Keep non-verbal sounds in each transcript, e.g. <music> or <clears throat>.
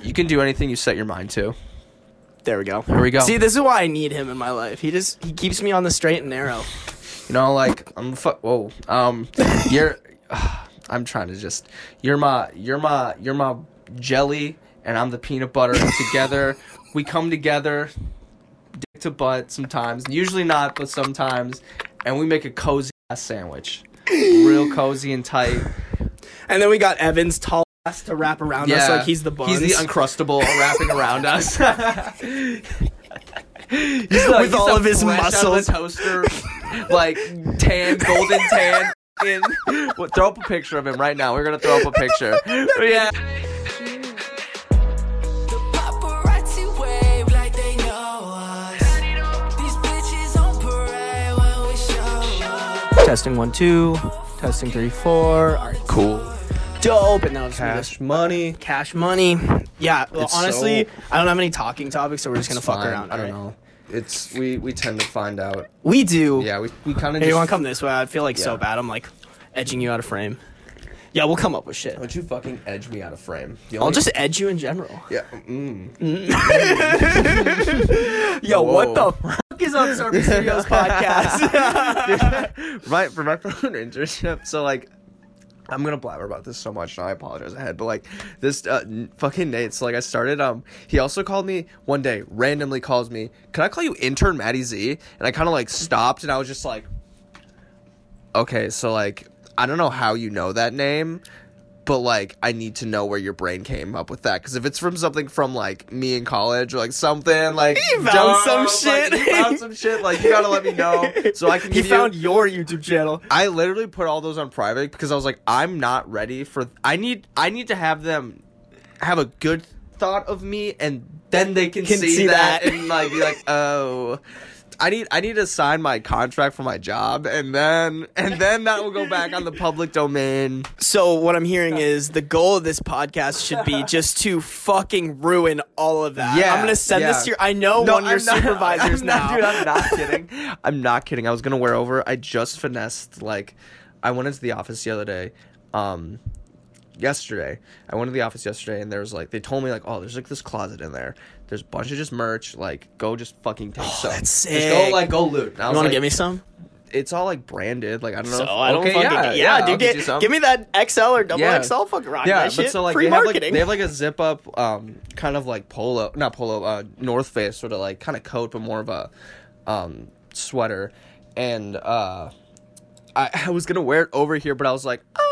You can do anything you set your mind to. There we go. Here we go. See, this is why I need him in my life. He just he keeps me on the straight and narrow. You know, like I'm fuck. whoa. Um, <laughs> you're. <sighs> I'm trying to just. You're my. You're my. You're my jelly, and I'm the peanut butter. <laughs> together, we come together, dick to butt sometimes. Usually not, but sometimes, and we make a cozy ass sandwich, <gasps> real cozy and tight. And then we got Evans tall to wrap around us like he's the buns. He's the uncrustable <laughs> wrapping around us. <laughs> He's the- With he's all the of his fresh out of the muscles. toaster, like tan, golden tan. In. <laughs> Well, throw up a picture of him right now. We're gonna throw up a picture. Yeah. Paparazzi wave like they know us. These bitches on parade when we show up. Testing one two, testing three four. All right, Cool. Dope. And now it's Cash money. cash money. Yeah, well, It's honestly, so- I don't have any talking topics, so we're just gonna fuck fine. around. I don't alright? know. It's we we tend to find out. We do. Yeah, we we kind of. Hey, you to come this way? I feel like so Yeah. bad. I'm like edging you out of frame. Yeah, we'll come up with shit. Don't you fucking edge me out of frame? The I'll only- just edge you in general. Yeah. Mm. <laughs> Yo, what Whoa. the fuck is on Sorbet Studios podcast? <laughs> right for my phone internship. So like, I'm gonna blabber about this so much, and I apologize ahead. But like, this uh, fucking Nate. So like, I started. Um, he also called me one day. Randomly calls me. Can I call you intern Maddie Z? And I kind of like stopped, and I was just like, okay, so like, I don't know how you know that name. But like, I need to know where your brain came up with that. Because if it's from something from like me in college or like something like He found some dumb, shit. like, he found some shit. Like you gotta let me know so I can. <laughs> he give you- found your YouTube channel. I literally put all those on private because I was like, I'm not ready for. I need. I need to have them have a good thought of me, and then they can, Can see, see that, that. and like be like, <laughs> oh. I need I need to sign my contract for my job and then and then that will go back on the public domain. So what I'm hearing is the goal of this podcast should be just to fucking ruin all of that. Yeah, I'm gonna send yeah. this to your. I know one of your not- supervisors <laughs> I'm now. not, dude, I'm not kidding. I'm not kidding. I was gonna wear over. I just finessed like, I went into the office the other day. Um, yesterday, I went to the office yesterday, and there was like they told me like, oh, there's like this closet in there. There's a bunch of just merch. Like, go just fucking take some. Oh, that's Just sick. go like go loot. And I you was want to like, give me some? It's all like branded. Like I don't know. So if- I don't okay, fucking yeah, yeah, I'll dude. get Get, you some. give me that XL or double Yeah. XL. Fucking rock yeah, that but shit. so like Free they have, like marketing. they have like a zip up, um, kind of like polo, not polo, uh, North Face sort of like kind of coat, but more of a, um, sweater, and uh, I, <laughs> I was gonna wear it over here, but I was like, uh,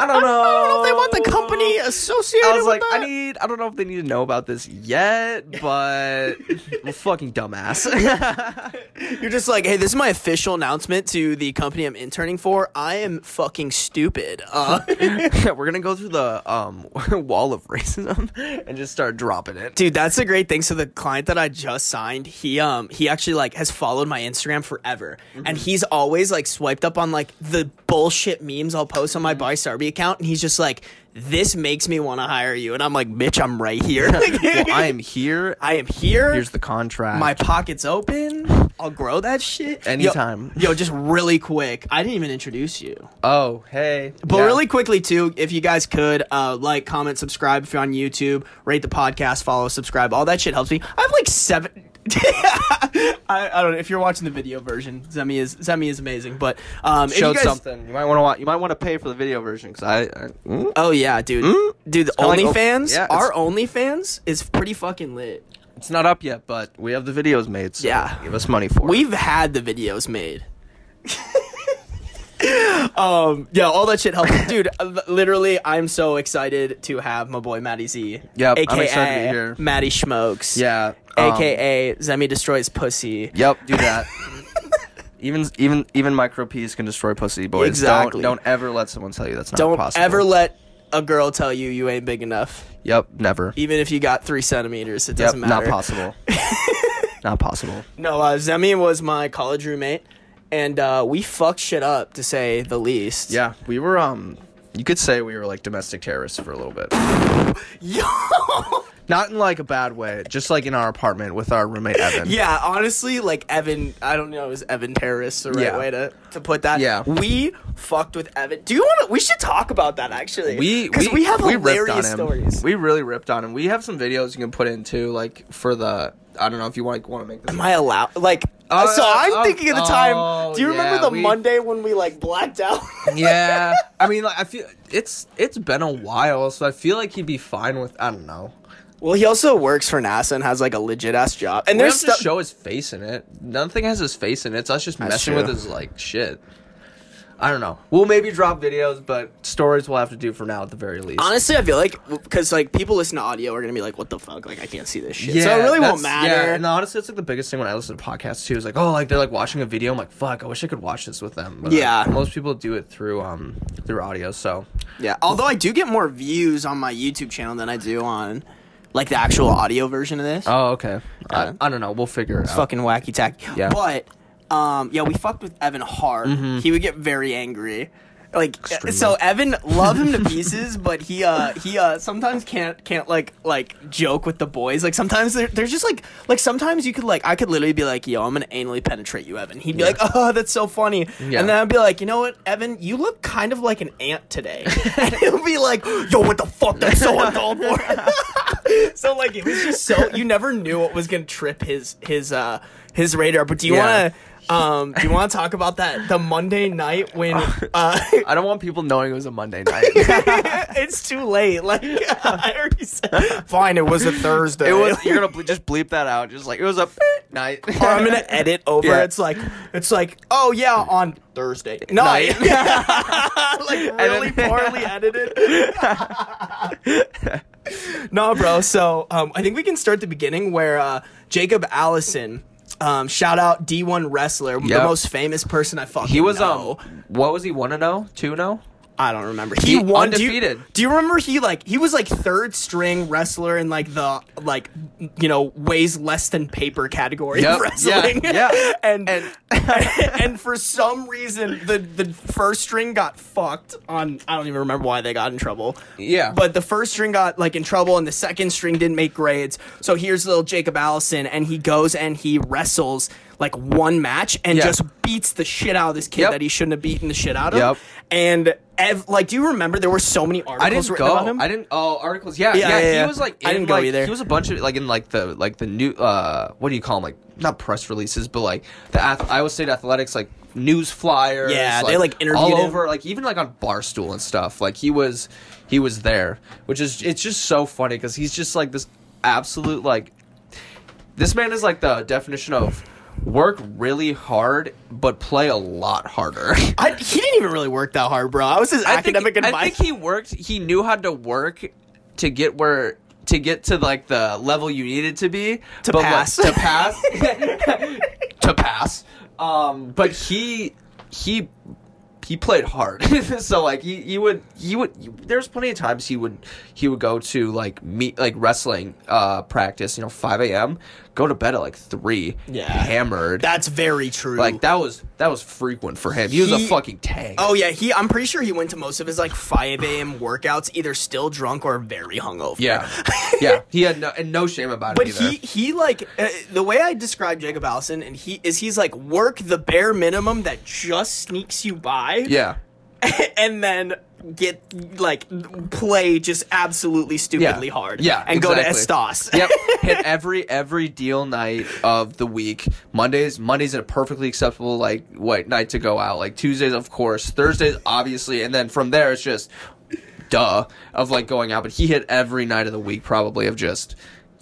I don't know. I don't know if they want the company associated. I was with like, that. I need. I don't know if they need to know about this yet, but <laughs> fucking dumbass. <laughs> You're just like, hey, this is my official announcement to the company I'm interning for. I am fucking stupid. Uh, <laughs> We're gonna go through the um wall of racism and just start dropping it. dude, that's a great thing. So the client that I just signed, he um he actually like has followed my Instagram forever, Mm-hmm. and he's always like swiped up on like the bullshit memes I'll post on my Mm-hmm. Buy Sarby account, and he's just like, this makes me want to hire you, and I'm like, bitch, I'm right here. <laughs> Well, <laughs> I am here. I am here. Here's the contract. my pocket's open. I'll grow that shit Yo- Anytime. Yo, just really quick. I didn't even introduce you. oh, hey. But Yeah. really quickly too, if you guys could uh, like, comment, subscribe if you're on YouTube, rate the podcast, follow, subscribe, all that shit helps me. I have like seven. <laughs> I, I don't know if you're watching the video version. Zemi is Zemi is amazing, but um, if you showed guys, something. You might want to. You might want to pay for the video version because I. I mm? Oh yeah, dude, dude, the like- OnlyFans, yeah, our OnlyFans is pretty fucking lit. It's not up yet, but we have the videos made. So Yeah. give us money for it. We've had the videos made. <laughs> um, yeah, all that shit helps, dude. uh, Literally, I'm so excited to have my boy Matty Z. Yep, I'm aka excited to be here. Matty Schmokes. Yeah. Um, aka Zemi destroys pussy. Yep. Do that. <laughs> even even even micro P's can destroy pussy, boys. Exactly. Don't don't ever let someone tell you that's not Don't possible. ever let a girl tell you you ain't big enough, Yep. Never. even if you got three centimeters. It doesn't matter. Not possible. <laughs> not possible. No, uh, Zemi was my college roommate, and uh, we fucked shit up to say the least. Yeah. We were um. You could say we were like domestic terrorists for a little bit. <laughs> Yo. Not in like a bad way, just like in our apartment with our roommate Evan. <laughs> Yeah, honestly, like Evan, I don't know, is Evan terrorist the right Yeah. way to, to put that? Yeah. we fucked with Evan. Do you want to? We should talk about that actually. We because we, have we hilarious stories. We really ripped on him. We have some videos you can put in too, like for the. I don't know if you want want to make this. Am I allowed? Like, Oh, so I'm oh, thinking of the time. oh, do you remember yeah, the we- Monday when we like blacked out? <laughs> yeah, I mean, like I feel it's it's been a while, so I feel like he'd be fine with. I don't know. Well, he also works for NASA and has like a legit ass job. And And there's stuff. show his face in it. Nothing has his face in it. It's us just That's messing true. with his like shit. I don't know. We'll maybe drop videos, but stories we'll have to do for now at the very least. Honestly, I feel like because like people listen to audio are gonna be like, "What the fuck? Like, I can't see this shit." so it really won't matter. Yeah, and honestly, it's like the biggest thing when I listen to podcasts too. Is like, oh, like they're like watching a video. I'm like, fuck, I wish I could watch this with them. But, Yeah. like, most people do it through um through audio. So Yeah, although I do get more views on my YouTube channel than I do on like the actual audio version of this. oh, okay. I, I don't know. We'll figure it it's out. fucking wacky tacky. Yeah. But um, yeah, we fucked with Evan hard. He would get very angry. Like Extremely. so, Evan love him to pieces, but he uh he uh sometimes can't can't like like joke with the boys. Like sometimes there, there's just like like sometimes you could like I could literally be like, yo, I'm gonna anally penetrate you, Evan. He'd be like, oh, that's so funny, Yeah. and then I'd be like, you know what, Evan, you look kind of like an ant today, <laughs> and he'll be like, yo, what the fuck? That's so uncalled for. <laughs> so like it was just so you never knew what was gonna trip his his uh his radar. But do you Yeah. want to um do you want to talk about that the Monday night when <laughs> uh I don't want people knowing it was a Monday night. <laughs> it's too late? Like <laughs> I already said, fine, it was a Thursday. it was. You're gonna ble- just bleep that out. Just like it was a night. or I'm gonna edit over. Yeah. It's like it's like oh yeah on Thursday night, like really poorly edited. no, bro. So um, I think we can start the beginning where uh, Jacob Allison. Um, shout out D1 wrestler, the most famous person I fucking He was know. um. What was he? One to know? Two know? I don't remember. He, He won do you- undefeated. Do you, remember he like he was like third string wrestler in like the like you know weighs less than paper category Yep. of wrestling? <laughs> Yeah. Yeah. <laughs> and And- <laughs> and for some reason the the first string got fucked on. I don't even remember why they got in trouble. Yeah. But the first string got like in trouble, and the second string didn't make grades. So here's little Jacob Allison, and he goes and he wrestles like one match and Yeah. just beats the shit out of this kid Yep. that he shouldn't have beaten the shit out of. Yep. And ev- like, do you remember there were so many articles I didn't written go. about him? I didn't. Oh, articles. Yeah, Yeah, yeah. yeah. He was like. I in, didn't go like, either. He was a bunch of like in like the like the new. uh What do you call them? Like not press releases, but like the Ath- Iowa State athletics like news flyers. Yeah, they, like, interviewed all him. over. Like even like on Barstool and stuff. Like he was he was there, which is it's just so funny because he's just like this absolute like. This man is like the definition of work really hard but play a lot harder. <laughs> I, he didn't even really work that hard, bro. I was his I academic think, I think he worked. He knew how to work to get where to get to like the level you needed to be To but, like, pass. to pass <laughs> <laughs> to pass. Um, but he he he played hard. so like he, he would he would there's plenty of times he would he would go to like meet like wrestling uh practice you know 5 a.m. go to bed at like three Yeah. hammered That's very true. like that was that was frequent for him. He was a fucking tank. Oh yeah, he. I'm pretty sure he went to most of his like 5 a.m. workouts either still drunk or very hungover. Yeah, <laughs> yeah. He had no, and no shame about But it But he he like uh, the way I describe Jacob Allison and he is he's like work the bare minimum that just sneaks you by. yeah, <laughs> and then get like play just absolutely stupidly Yeah. hard. Yeah, and go to exactly. Es Tas. yep. <laughs> Hit every every deal night of the week. Mondays, Mondays a perfectly acceptable like what night to go out. Like Tuesdays, of course. Thursdays, obviously, and then from there it's just duh of like going out. But he hit every night of the week probably of just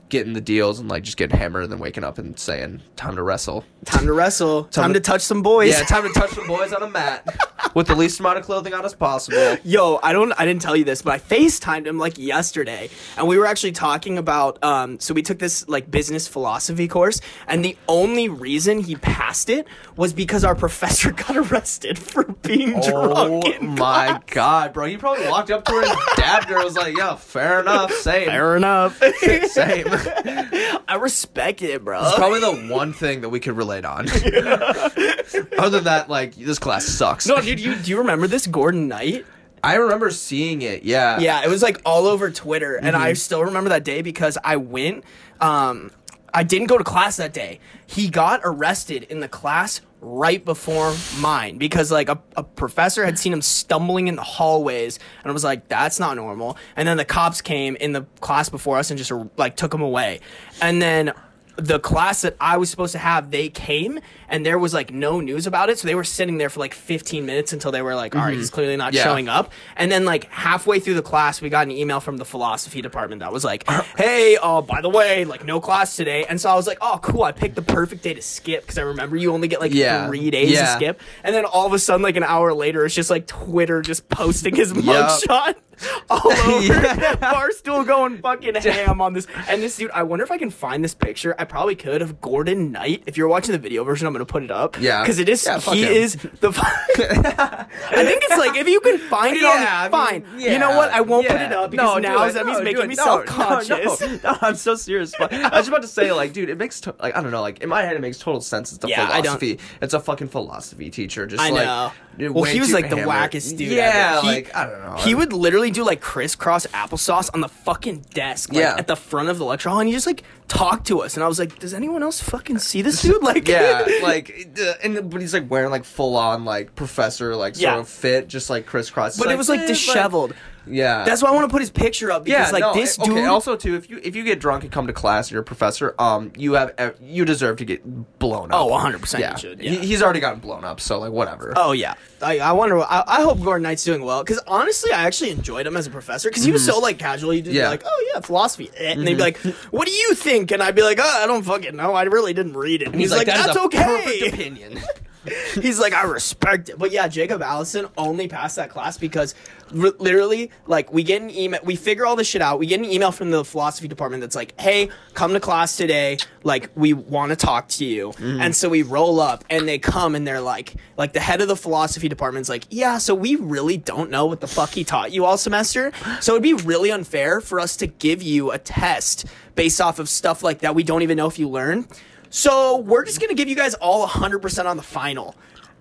getting the deals and like just getting hammered and then waking up and saying time to wrestle. Time to wrestle. Time, to- to touch some boys. Yeah, time to touch the boys on a mat <laughs> with the least amount of clothing on as possible. Yo, I don't I didn't tell you this, but I FaceTimed him like yesterday. And we were actually talking about um so we took this like business philosophy course and the only reason he passed it was because our professor <laughs> got arrested for being drunk. Oh my god, bro! He probably walked up to her and dabbed her. Was like, "Yeah, fair enough, same, Fair enough. <laughs> same." <laughs> I respect it, bro. It's probably the one thing that we could relate on. <laughs> Other than that, like this class sucks. no, dude, you do you remember this Gordon Knight? I remember seeing it. Yeah. Yeah, it was like all over Twitter, and Mm-hmm. I still remember that day because I went. Um, I didn't go to class that day. He got arrested in the class right before mine because like a, a professor had seen him stumbling in the hallways and I was like that's not normal. And then the cops came in the class before us and just like took him away. And then the class that I was supposed to have, they came and there was like no news about it. So they were sitting there for like 15 minutes until they were like, all right, he's clearly not Mm-hmm. Yeah. showing up. And then like halfway through the class, we got an email from the philosophy department that was like, hey, uh, by the way, like no class today. And so I was like, oh, cool. I picked the perfect day to skip because I remember you only get like Yeah. three days to skip. And then all of a sudden, like an hour later, it's just like Twitter just posting his <laughs> mugshot. <laughs> All over <laughs> Yeah. Barstool going fucking ham on this. And this dude, I wonder if I can find this picture. I probably could of Gordon Knight. If you're watching the video version, I'm gonna put it up. Yeah. because it is. Yeah, he him. is the. <laughs> I think it's like if you can find it Yeah, on. I mean, fine. You know what? I won't put it up because No, now it. Zemi's No, making me. No, self-conscious. No, no, <laughs> no, I'm so serious. I was about to say, like, dude, it makes to- like I don't know, like in my head, it makes total sense. It's a Yeah, philosophy. It's a fucking philosophy teacher. Just I like, know. dude, Well, he was like the wackest dude. Yeah. He- like I don't know. He would literally do like crisscross applesauce on the fucking desk, like Yeah. at the front of the lecture hall, and he just like talked to us, and I was like, "Does anyone else fucking see this <laughs> dude?" <laughs> Like, yeah, like, uh, and but he's like wearing like full on like professor like sort Yeah. of fit, just like crisscross. but it was like eh, disheveled. Yeah, That's why I want to put his picture up because yeah, like no, this dude. Okay, also too, if you if you get drunk and come to class and you're a professor, um, you have you deserve to get blown up. Oh, 100% Yeah, you should, He- he's already gotten blown up, so like whatever. Oh yeah, I, I wonder. I, I hope Gordon Knight's doing well because honestly, I actually enjoyed him as a professor because he was so like casual. He'd Mm-hmm. Yeah. be like, "Oh yeah, philosophy," eh, and they'd be like, "What do you think?" And I'd be like, "Oh, I don't fucking know. I really didn't read it." And he's, like, "That is "That's okay." Perfect opinion. <laughs> <laughs> He's like, I respect it. But yeah, Jacob Allison only passed that class because r- literally, like, we get an email, we figure all this shit out. We get an email from the philosophy department that's like, hey, come to class today. Like, we want to talk to you. Mm. And so we roll up and they come and they're like, like, the head of the philosophy department's like, yeah, so we really don't know what the fuck he taught you all semester. So it'd be really unfair for us to give you a test based off of stuff like that we don't even know if you learn. So we're just gonna give you guys all 100% on the final.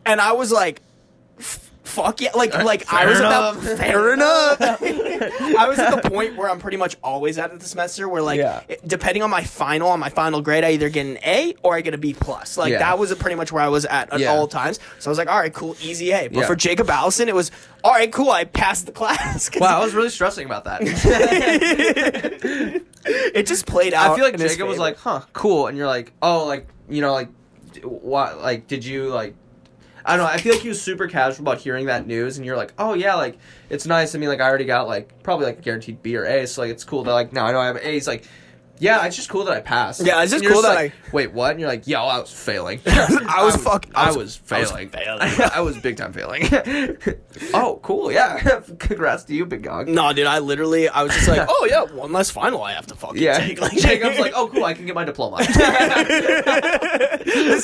And I was like, fuck yeah. Like, like I was enough. at that, <laughs> fair enough. <laughs> I was at the point where I'm pretty much always at it the semester where like, Yeah. it- depending on my final, on my final grade, I either get an A or I get a B plus. Like Yeah. that was pretty much where I was at at Yeah. all times. So I was like, all right, cool, easy A. But Yeah. for Jacob Allison, it was, all right, cool, I passed the class <laughs> wow, I was really stressing about that. it just played out. I feel like Jacob was like, "Huh, cool," and you're like, "Oh, like you know, like d- what? Like, did you like?" I don't know. I feel like he was super casual about hearing that news, and you're like, "Oh yeah, like it's nice." I mean, like I already got like probably like a guaranteed B or A, so like it's cool that like now I know I have A's. Like, yeah, it's just cool that I passed. Yeah, it's just And you're cool that like, Wait, what? And you're like, "Yo, I was failing. <laughs> I was fuck- I I was- was, I was failing. failing. <laughs> I was big time failing." <laughs> oh, cool. Yeah, congrats to you, big dog. No, dude, I literally, I was just like, oh yeah, one less final I have to fucking Yeah, take. Like, Jacob's like, "Oh, cool, I can get my diploma." this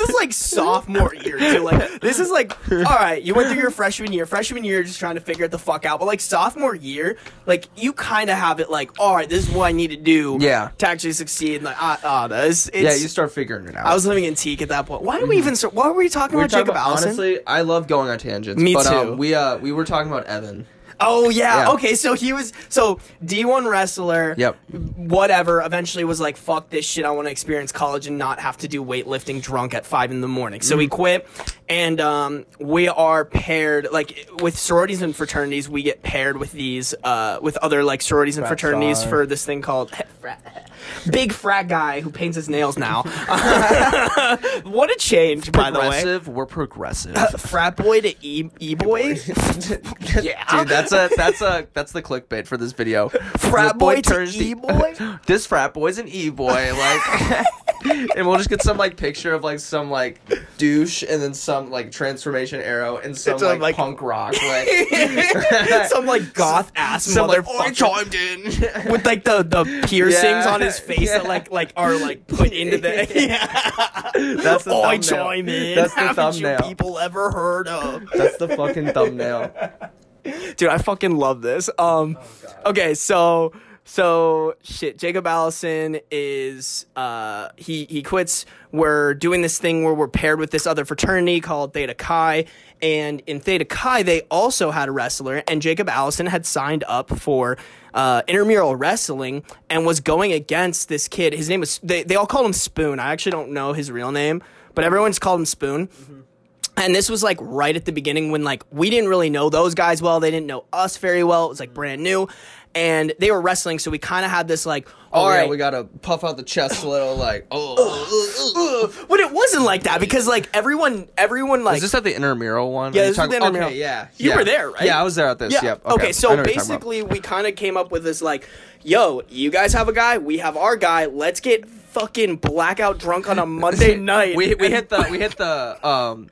is like sophomore year too. Like this is like all right, you went through your freshman year. Freshman year, just trying to figure it the fuck out. But like sophomore year, like you kind of have it like, all right, this is what I need to do. Yeah. To actually succeed. And like, ah, ah, it's, it's, yeah, you start figuring it out. I was living in Teak at that point. Why did we even start? Why were we talking We were about talking Jacob about- Allison? Honestly, I love going on tangents. Me but, too. Um, we uh we were talking about Evan. Oh yeah. Yeah. Okay, so he was so D1 wrestler. Yep. Whatever. Eventually was like, fuck this shit. I want to experience college and not have to do weightlifting drunk at five in the morning. So Mm-hmm. he quit, and um, we are paired like with sororities and fraternities. We get paired with these uh, with other like sororities and Frat fraternities for this thing called. <laughs> frat- Big frat guy who paints his nails now. <laughs> what a change, by the way. Progressive, we're progressive. <laughs> Frat boy to e e boy. Yeah. Dude, that's a that's a that's the clickbait for this video. Frat boy to turns e-boy? <laughs> this frat boy's an e boy, like, <laughs> and we'll just get some like picture of like some like douche, and then some like transformation arrow, and some like, like- punk rock, like <laughs> Some like goth ass some like "Oh, I chimed in. with like the the piercings Yeah. on his face that like like are like put into the yeah. That's the I thumbnail. chime in. That's the Haven't thumbnail. people ever heard of? That's the fucking thumbnail. Dude, I fucking love this. Um, Oh, okay, so So shit, Jacob Allison is uh he he quits. We're doing this thing where we're paired with this other fraternity called Theta Chi, and in Theta Chi they also had a wrestler, and Jacob Allison had signed up for uh, intramural wrestling and was going against this kid. His name was they they all called him Spoon. I actually don't know his real name, but everyone's called him Spoon. And this was like right at the beginning when like we didn't really know those guys well. They didn't know us very well. It was like brand new. And they were wrestling, so we kind of had this like, all Oh right, yeah, we gotta puff out the chest a little, like oh. but it wasn't like that because like everyone, everyone like Is this at the intramural one? Yeah, this talking- the intramural. Okay, yeah. You yeah. were there, right? Yeah, I was there at this. Yeah. Yep. Okay, I so know what you're talking about. basically, we kind of came up with this like, yo, you guys have a guy, we have our guy. Let's get fucking blackout drunk on a <laughs> Monday night. we we hit the we hit the um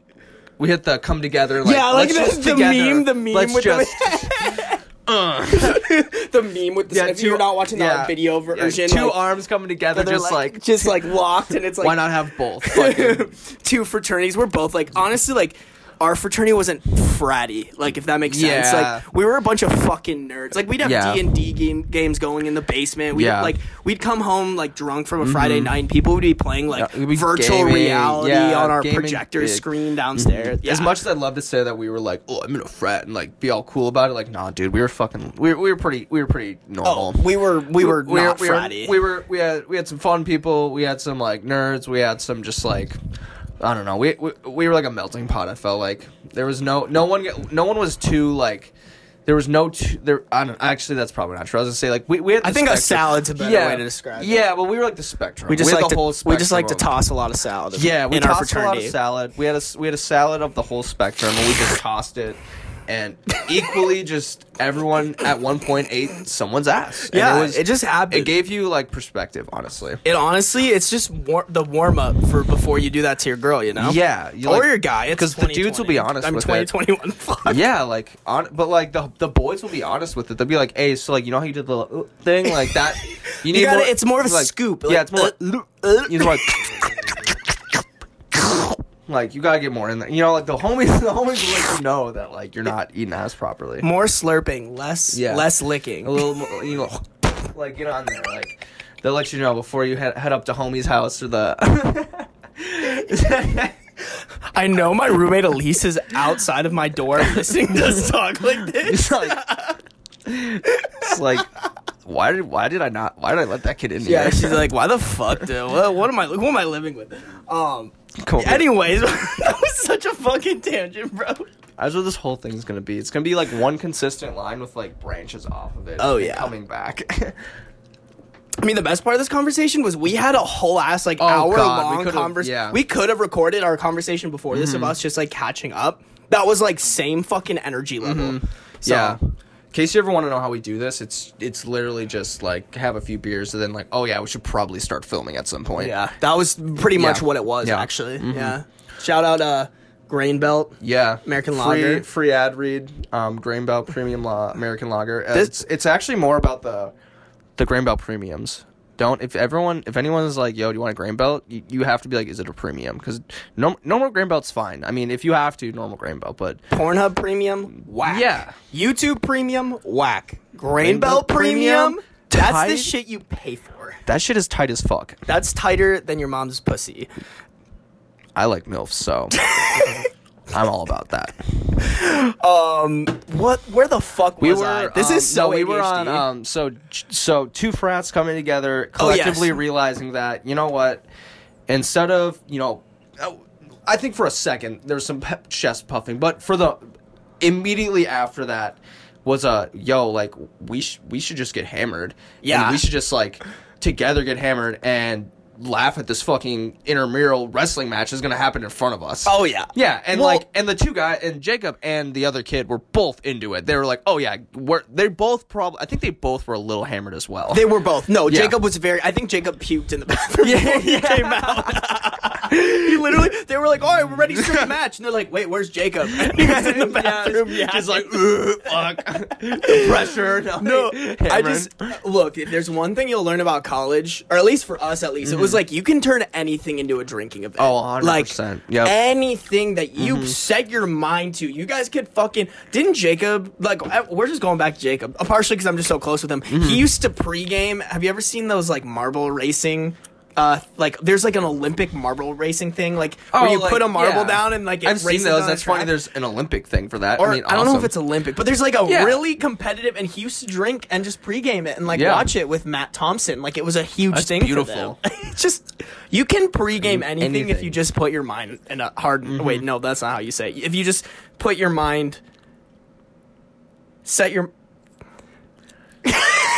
we hit the come together like yeah, like let's the, the together, meme, the meme let's with just the, <laughs> <laughs> the meme with the. yeah, if two- you're not watching the yeah, video yeah, version, two like, arms coming together just like, just like locked, and it's like why not have both <laughs> um, two fraternities. We're both like honestly like our fraternity wasn't fratty, like if that makes sense. Yeah. Like we were a bunch of fucking nerds. Like we'd have Yeah. D and D game games going in the basement. We'd Yeah. Mm-hmm. like we'd come home like drunk from a Friday night, and people would be playing like Yeah, we'd be virtual gaming, reality yeah, on our gaming projector big. Mm-hmm. screen downstairs. Yeah. As much as I'd love to say that we were like, oh, I'm in a frat and like be all cool about it, like, nah, dude, we were fucking, we were, we were pretty, we were pretty normal. oh, we were we were not we were, fratty. we were we had we had some fun people. We had some like nerds. We had some just like I don't know. We we, we were like a melting pot. I felt like there was no no one no one was too like there was no too, there. I don't actually that's probably not true. I was gonna say like we we had. I think a spectrum. salad's a better way to describe it. Yeah, well, we were like the spectrum. we just had like the to whole we just like to toss a lot of salad. yeah, we tossed a lot of salad. We had a we had a salad of the whole spectrum, and we just tossed it, and equally, just everyone at one point ate someone's ass. And Yeah, it, was, it just happened. It gave you like perspective, honestly. It honestly, it's just war- the warm up for before you do that to your girl, you know? Yeah, you or like- your guy. because the dudes will be honest I'm with 2021. <laughs> Fuck. Yeah, like on, but like the the boys will be honest with it. They'll be like, "Hey, so like you know how you did the uh, thing like that? <laughs> You need gotta- more. it's more of a like, scoop, yeah, it's more. uh, uh, you know, like, like you gotta get more in there. You know, like the homies, <laughs> the homies will let you know that like you're not eating ass properly. More slurping, less Yeah. less licking. A little, more, you know, <laughs> like get on there. Like they'll let you know before you head head up to homie's house or the. <laughs> I know my roommate Elise is outside of my door listening to us talk like this. it's like, it's like, why did why did I not? Why did I let that kid in Yeah, here? she's like, <laughs> "Why the fuck, dude? What, what am I? Who am I living with?" Um. Cool. Anyways, <laughs> that was such a fucking tangent, bro. That's what this whole thing's gonna be. It's gonna be like one consistent line with like branches off of it. Oh, yeah. coming back. <laughs> I mean, the best part of this conversation was we had a whole ass like Oh, hour God, long conversation. yeah. Mm-hmm. We could have recorded our conversation before this of us just like catching up. That was like same fucking energy level. So, yeah. In case you ever want to know how we do this, it's it's literally just like have a few beers and then like, oh yeah, we should probably start filming at some point. yeah, that was pretty much Yeah. what it was Yeah. Actually. Yeah. Shout out uh Grain Belt. Yeah, American free, Lager. free ad read, um, Grain Belt Premium Law, American Lager. Uh, This- it's it's actually more about the the Grain Belt premiums. Don't if everyone if anyone's like, yo, do you want a Grain Belt? You, you have to be like, is it a premium? Because no, normal Grain Belt's fine. I mean, if you have to, normal Grain Belt, but Pornhub Premium, whack. Yeah. YouTube Premium, whack. Grain, Grain Belt, Belt Premium, Premium, that's the shit you pay for. that shit is tight as fuck. That's tighter than your mom's pussy. I like milfs, so <laughs> I'm all about that. Um, what? Where the fuck was we were. I? This um, is so no, we were on. Um, so so two frats coming together, Oh, yes. collectively realizing that you know what, instead of you know, I think for a second there's some pe- chest puffing, but for the immediately after that was a yo like we sh- we should just get hammered. Yeah. and we should just like together get hammered and laugh at this fucking intramural wrestling match is gonna happen in front of us. oh yeah, Yeah, and Well- like, and the two guys, and Jacob and the other kid were both into it. They were like, "Oh yeah, we're." They both probably. I think they both were a little hammered as well. They were both. No, Yeah. Jacob was very. I think Jacob puked in the bathroom <laughs> Yeah, before he yeah. came out. <laughs> he literally, <laughs> they were like, "All right, we're ready to start the match," and they're like, "Wait, where's Jacob?" <laughs> <laughs> And he was in the bathroom. yeah, just like "Ugh, fuck the pressure. No, I just look. If there's one thing you'll learn about college, or at least for us, at least, it was mm-hmm. like you can turn anything into a drinking event. Oh, 100%. Like Yep. anything that you mm-hmm. set your mind to, you guys could fucking. Didn't Jacob like? We're just going back to Jacob, partially because I'm just so close with him. He mm-hmm. used to pregame. Have you ever seen those like marble racing? Uh, like there's like an Olympic marble racing thing, like where Oh, you like, put a marble yeah. down and like it I've seen those. That's funny. There's an Olympic thing for that. Or I mean, I don't know if it's Olympic, but there's like a Yeah. really competitive, and he used to drink and just pregame it and like Yeah. watch it with Matt Thompson. Like it was a huge That's thing. beautiful. For them. <laughs> It's just you can pregame anything, if you just put your mind in a hard. Wait, no, that's not how you say. it. If you just put your mind, set your.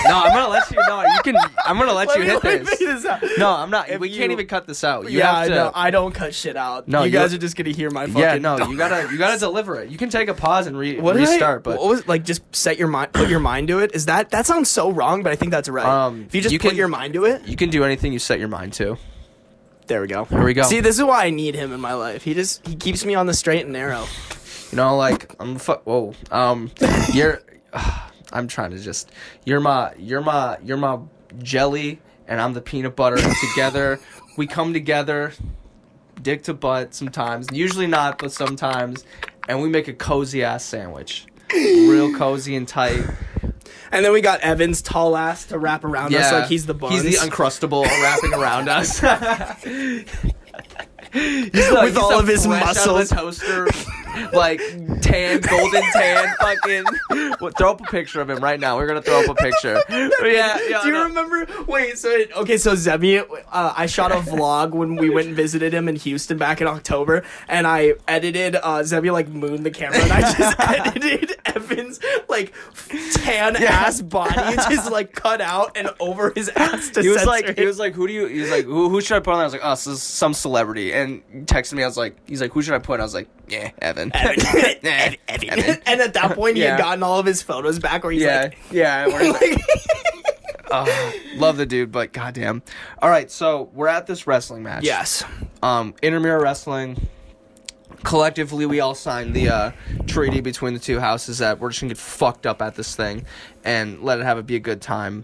No, I'm gonna let you. No, you can. I'm gonna let, Let you me- hit let this. this. No, I'm not. If we you- can't even cut this out. You yeah, have to. no, I don't cut shit out. No, you you- guys are just gonna hear my fucking. yeah, no, you <laughs> gotta. You gotta deliver it. You can take a pause and re- What did I- restart, but what was like just set your mind, put your mind to it. Is that that sounds so wrong? But I think that's right. Um, if you just you put can- your mind to it, you can do anything you set your mind to. There we go. Here we go. See, this is why I need him in my life. He just he keeps me on the straight and narrow. You know, like I'm. The fu- whoa. Um, <laughs> you're. I'm trying to just. You're my. You're my. You're my jelly, and I'm the peanut butter. and <laughs> together, we come together, dick to butt. Sometimes, usually not, but sometimes, and we make a cozy ass sandwich. Real <laughs> cozy and tight. And then we got Evan's tall ass to wrap around us like he's the buns. He's the uncrustable <laughs> wrapping around us. He's the- With he's all of his fresh out of the muscles. toaster, like tan, golden tan, fucking. Well, throw up a picture of him right now. We're gonna throw up a picture. <laughs> yeah, yeah. Do you no. remember? Wait, so it, okay, so Zebby, uh, I shot a vlog when we went and visited him in Houston back in October, and I edited uh, Zebby like moon the camera, and I just <laughs> edited Evan's like tan ass body, just like cut out and over his ass to He was like, he was like, who do you? He was like, who, who should I put on? there? I was like, oh, some celebrity. And texted me. I was like, he's like, who should I put? I was like, yeah, <laughs> Evan. Evan. Evan. Evan. and at that point, he Yeah. had gotten all of his photos back, where he's Yeah, like, yeah. we're like- <laughs> oh, love the dude, but goddamn. All right, so we're at this wrestling match. yes, um, intramural wrestling. Collectively, we all signed the uh, treaty between the two houses that we're just gonna get fucked up at this thing and let it have it be a good time.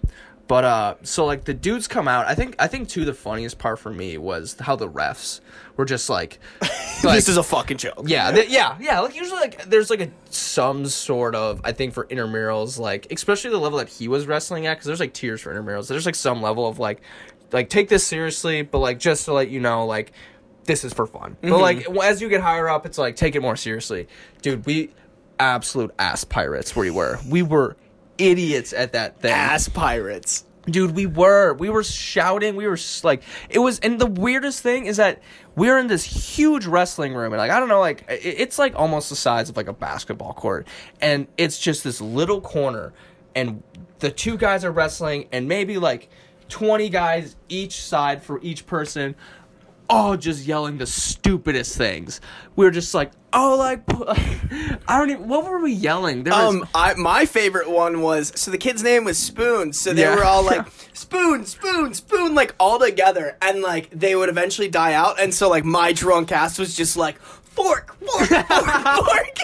But uh, so like the dudes come out. I think I think too the funniest part for me was how the refs were just like, <laughs> like this is a fucking joke. yeah, th- yeah, yeah. Like usually, like there's like a some sort of I think for intramurals, like especially the level that he was wrestling at, because there's like tiers for intramurals. There's like some level of like, like take this seriously, but like just to let you know, like this is for fun. But like as you get higher up, it's like take it more seriously, dude. We absolute ass pirates. Where we were, we were idiots at that thing. Ass pirates. dude we were. We were shouting. We were like it was and the weirdest thing is that we are in this huge wrestling room and like i don't know like it's like almost the size of like a basketball court and it's just this little corner and the two guys are wrestling and maybe like 20 guys each side for each person all just yelling the stupidest things. We were just like oh like <laughs> i don't even what were we yelling? There was, Um, I my favorite one was so the kid's name was Spoon, so they Yeah. were all like <laughs> Spoon, Spoon, Spoon, like all together, and like they would eventually die out, and so like my drunk ass was just like fork, fork, fork, <laughs> fork,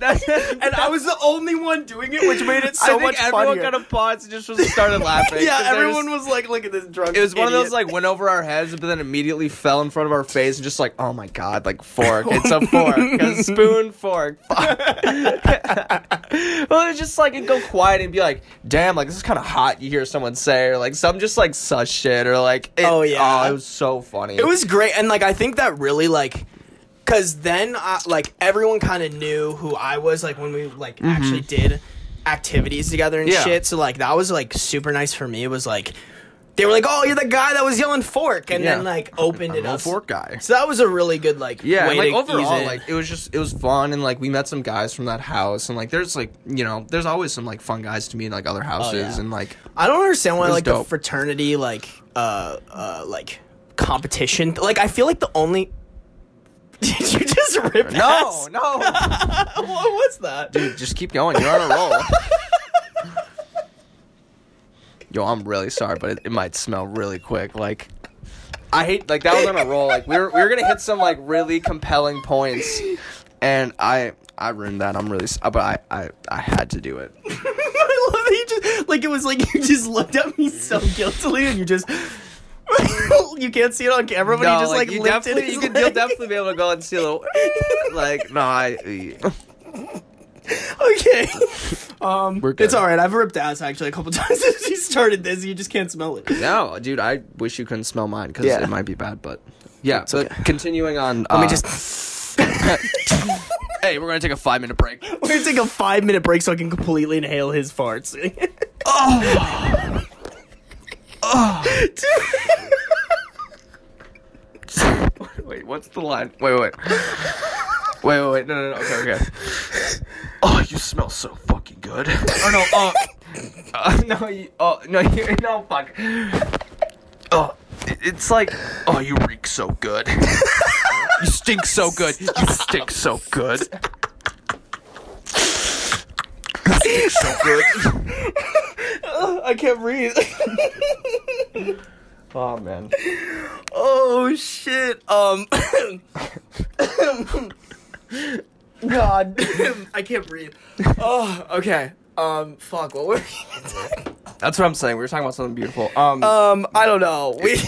that- and I was the only one doing it, which made it so much. I think much everyone funnier. kind of paused and just was- started laughing. yeah, everyone just- was like, "Look at this drunk." It was one of those like went over our heads, but then immediately fell in front of our face and just like, oh my god, like fork. It's a fork, a <laughs> spoon fork. <laughs> Well, it's just like it'd go quiet and be like, damn, like this is kind of hot. You hear someone say, or like some just like such shit, or like, it, Oh, yeah. oh, it was so funny. It was great, and like I think that really like, cause then I, like everyone kind of knew who I was like when we like actually did activities together and Mm-hmm. Yeah. shit. So like that was like super nice for me. It was like they were like, "Oh, you're the guy that was yelling fork," and Yeah. then like opened I'm it up. fork guy. So that was a really good like Yeah, way and, like to overall, ease it. like it was just it was fun, and like we met some guys from that house, and like there's like you know there's always some like fun guys to meet in like other houses, Oh, yeah. and like I don't understand why It was like the fraternity like uh uh like competition. Like I feel like the only. <laughs> Did you just rip? no, ass? no, <laughs> what was that? dude, just keep going. You're on a roll. <laughs> Yo, I'm really sorry, but it, it might smell really quick. Like, I hate like that was on a roll. Like we were we were gonna hit some like really compelling points, and I I ruined that. I'm really but I I I had to do it. I love that you just like it was like you just looked at me so guiltily and you just <laughs> you can't see it on camera, but no, you just like, you lifted definitely his you could leg. you'll definitely be able to go and steal it. like no, I <laughs> Okay. Um, We're good. it's all right. I've ripped ass actually a couple <laughs> times since you started this. You just can't smell it. no, dude. I wish you couldn't smell mine because Yeah. it might be bad. But yeah, It's so okay. continuing on. Let me uh, just. hey, we're gonna take a five minute break. We're gonna take a five minute break so I can completely inhale his farts. <laughs> Wait, what's the line? Wait, wait. Wait, wait, wait. No, no, no. Okay, okay. Oh, you smell so fucking good. Oh, no, uh, uh <laughs> no, you, oh, no, you, <laughs> no, fuck. Oh, it- it's like, oh, you reek so good. You stink so good. You stink so good. You stink so good. I can't breathe. <laughs> Oh man. oh shit. Um. <coughs> God, <coughs> I can't breathe. Oh, okay. Um, fuck. What were we? That's what I'm saying. We were talking about something beautiful. Um, Um, I don't know. We. <laughs>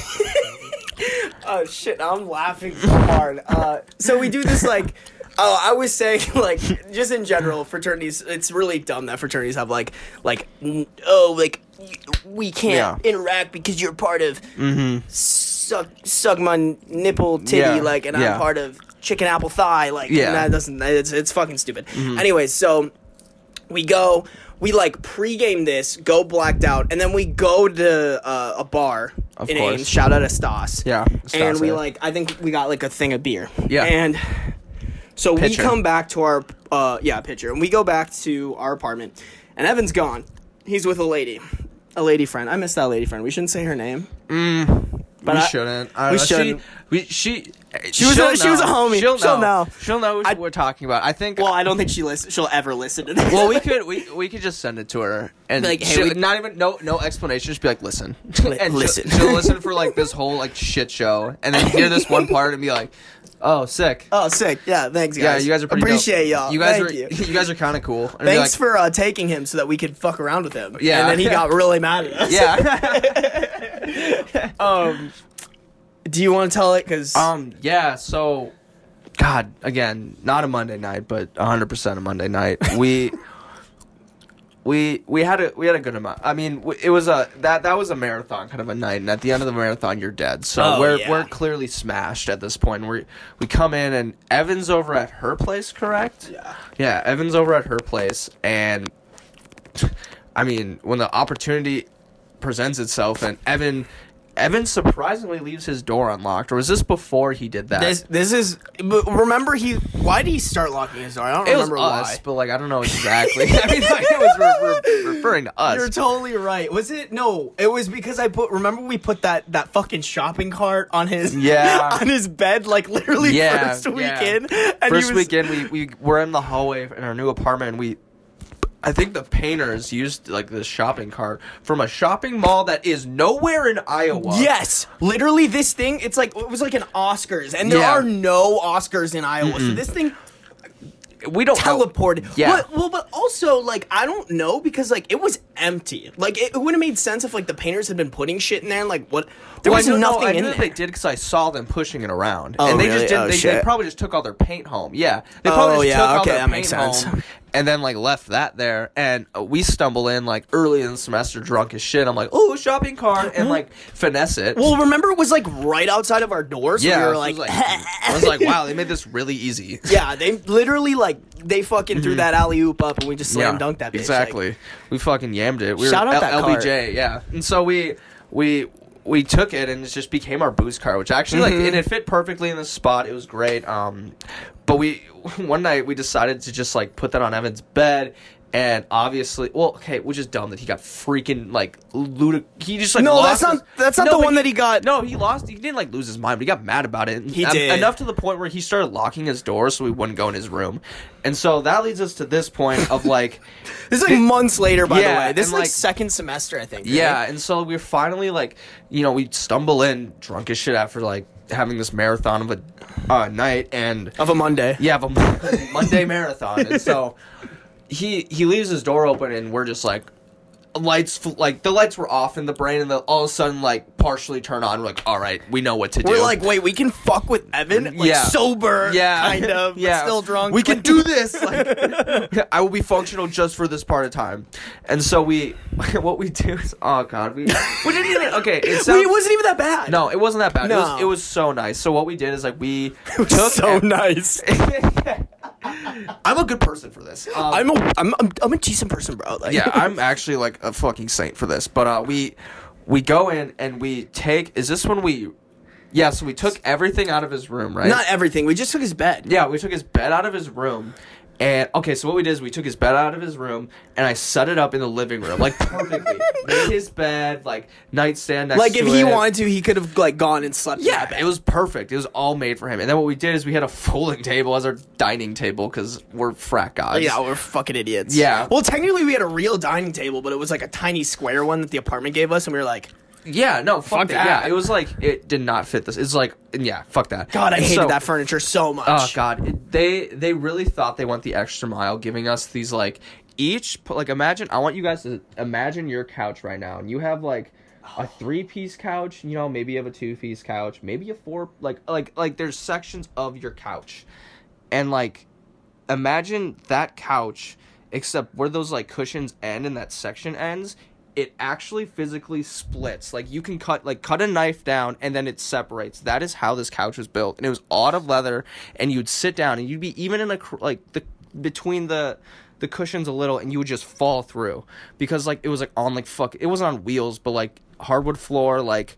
oh shit! I'm laughing so hard. Uh, so we do this like. <laughs> Oh, I was saying like just in general, fraternities. It's really dumb that fraternities have like like n- oh like we can't Yeah. interact because you're part of suck suck my nipple titty Yeah, like, and yeah. I'm part of chicken apple thigh like. Yeah. and that doesn't. It's it's fucking stupid. Anyways, so we go we like pregame this go blacked out and then we go to uh, a bar Of in course. Ames, shout out to Stas Yeah, and we like I think we got like a thing of beer Yeah. and so Pitcher. we come back to our uh yeah pitcher and we go back to our apartment and Evan's gone he's with a lady a lady friend I miss that lady friend we shouldn't say her name mm, But we I- shouldn't. I we know. shouldn't. She, we, she, She was a- she was a homie. She'll know. She'll know. She'll know what I- we're talking about. I think. well I don't think she listen she'll ever listen to this well, we <laughs> could we we could just send it to her and Like, hey, we- not even no no explanation. Just be like, listen, <laughs> and listen. She'll, she'll listen <laughs> for like this whole like shit show, and then hear this one part and be like, oh, sick. oh sick yeah thanks guys yeah, you guys are pretty. dope. appreciate y'all You guys Thank are you. <laughs> you guys are kind of cool. And Thanks like, for uh, taking him so that we could fuck around with him. Yeah. And then he <laughs> got really mad at us. yeah. <laughs> Um, do you want to tell it? Because Um. Yeah. So, God, again, not a Monday night, but 100 percent a Monday night. We. We, we had a we had a good amount. I mean, it was a that that was a marathon kind of a night, and at the end of the marathon, you're dead. So Oh, we're yeah. we're clearly smashed at this point. We we come in and Evan's over at her place, correct? Yeah. Yeah, Evan's over at her place, and I mean, when the opportunity presents itself, and Evan, Evan surprisingly leaves his door unlocked, or was this before he did that? this this is. But remember, he why did he start locking his door? I don't it was remember us, why. but like I don't know exactly. <laughs> I mean, like, it was re- re- referring to us. You're totally right. Was it? No, it was because I put. Remember, we put that that fucking shopping cart on his Yeah. <laughs> on his bed, like literally yeah, first yeah. weekend. And he First was, weekend, we we were in the hallway in our new apartment. and We, I think the painters used like this shopping cart from a shopping mall that is nowhere in Iowa. Yes, literally, this thing. It's like it was like an Oscars, and there Yeah. are no Oscars in Iowa. So this thing we don't know- teleported. Yeah. But, well, but also like I don't know because like it was empty. Like it, would have made sense if like the painters had been putting shit in there and like what there Well, was I don't know. nothing I in knew there. they did because I saw them pushing it around, Oh, and they really? just didn't. Oh, they, they shit. probably just took all their paint home. Yeah, they probably Oh, just yeah, took all okay, their that paint makes sense. home, and then like left that there. And uh, we stumble in like early in the semester, drunk as shit. I'm like, oh, shopping cart, and like finesse it. well, remember it was like right outside of our door, so yeah, we were was like, I was like, wow, they made this really easy. <laughs> yeah, they literally like they fucking threw that alley oop up and we just slam dunked that bitch. Exactly. Like, we fucking yammed it. We Shout were out that L- cart. LBJ, yeah. And so we we we took it and it just became our boost car, which actually Mm-hmm. like and it fit perfectly in the spot. It was great. Um but we <laughs> one night we decided to just like put that on Evan's bed And obviously, well, okay, which is dumb that he got freaking like ludic. He just like No, lost that's not- his- that's not No, the but one that he got- No, he lost. He didn't like lose his mind, but he got mad about it. He En- did. enough to the point where he started locking his door so we wouldn't go in his room. And so that leads us to this point of like, <laughs> This is like months later, by Yeah, the way. This is and, like, like- second semester, I think. right? yeah. And so we're finally like, you know, we stumble in drunk as shit after like having this marathon of a uh, night and Of a Monday. yeah, of a <laughs> Monday marathon. And so he he leaves his door open, and we're just like lights like the lights were off in the brain, and then all of a sudden like partially turn on. We're like, all right, we know what to do. We're like, wait, we can fuck with Evan? Like, Yeah. sober, yeah, kind of, <laughs> yeah, still drunk. We can do this. Like, <laughs> I will be functional just for this part of time. And so we, <laughs> what we do is, oh god, we we didn't even okay. It sounds, it wasn't even that bad. no, it wasn't that bad. It, No. was, it was so nice. So what we did is like we It was so nice. I'm a good person for this. Um, I'm a, I'm, I'm, I'm a decent person, bro. Like, yeah, <laughs> I'm actually like a fucking saint for this. But uh, we we go in and we take. Is this when we? Yeah, so we took everything out of his room, right? not everything. We just took his bed. yeah, we took his bed out of his room. And okay, so what we did is we took his bed out of his room and I set it up in the living room, like perfectly. <laughs> Made his bed, like nightstand next Like to if he it. wanted to, he could have like gone and slept. in that Yeah, bed. it was perfect. It was all made for him. And then what we did is we had a <laughs> folding table as our dining table because we're frat guys. Yeah, we're fucking idiots. Yeah. Well, technically, we had a real dining table, but it was like a tiny square one that the apartment gave us, and we were like, Yeah, no, fuck, Fuck that. that. Yeah, it was like it did not fit this. It's like yeah, fuck that. God, I And hated so- that furniture so much. Oh god, it, they they really thought they went the extra mile, giving us these like each like imagine. I want you guys to imagine your couch right now, and you have like a <sighs> three piece couch. You know, maybe you have a two piece couch, maybe a four like like like there's sections of your couch, and like imagine that couch except where those like cushions end and that section ends it actually physically splits. Like you can cut like cut a knife down and then it separates. That is how this couch was built. And it was all of leather and you'd sit down and you'd be even in a like the between the the cushions a little and you would just fall through. Because like it was like on like fuck it wasn't on wheels but like hardwood floor like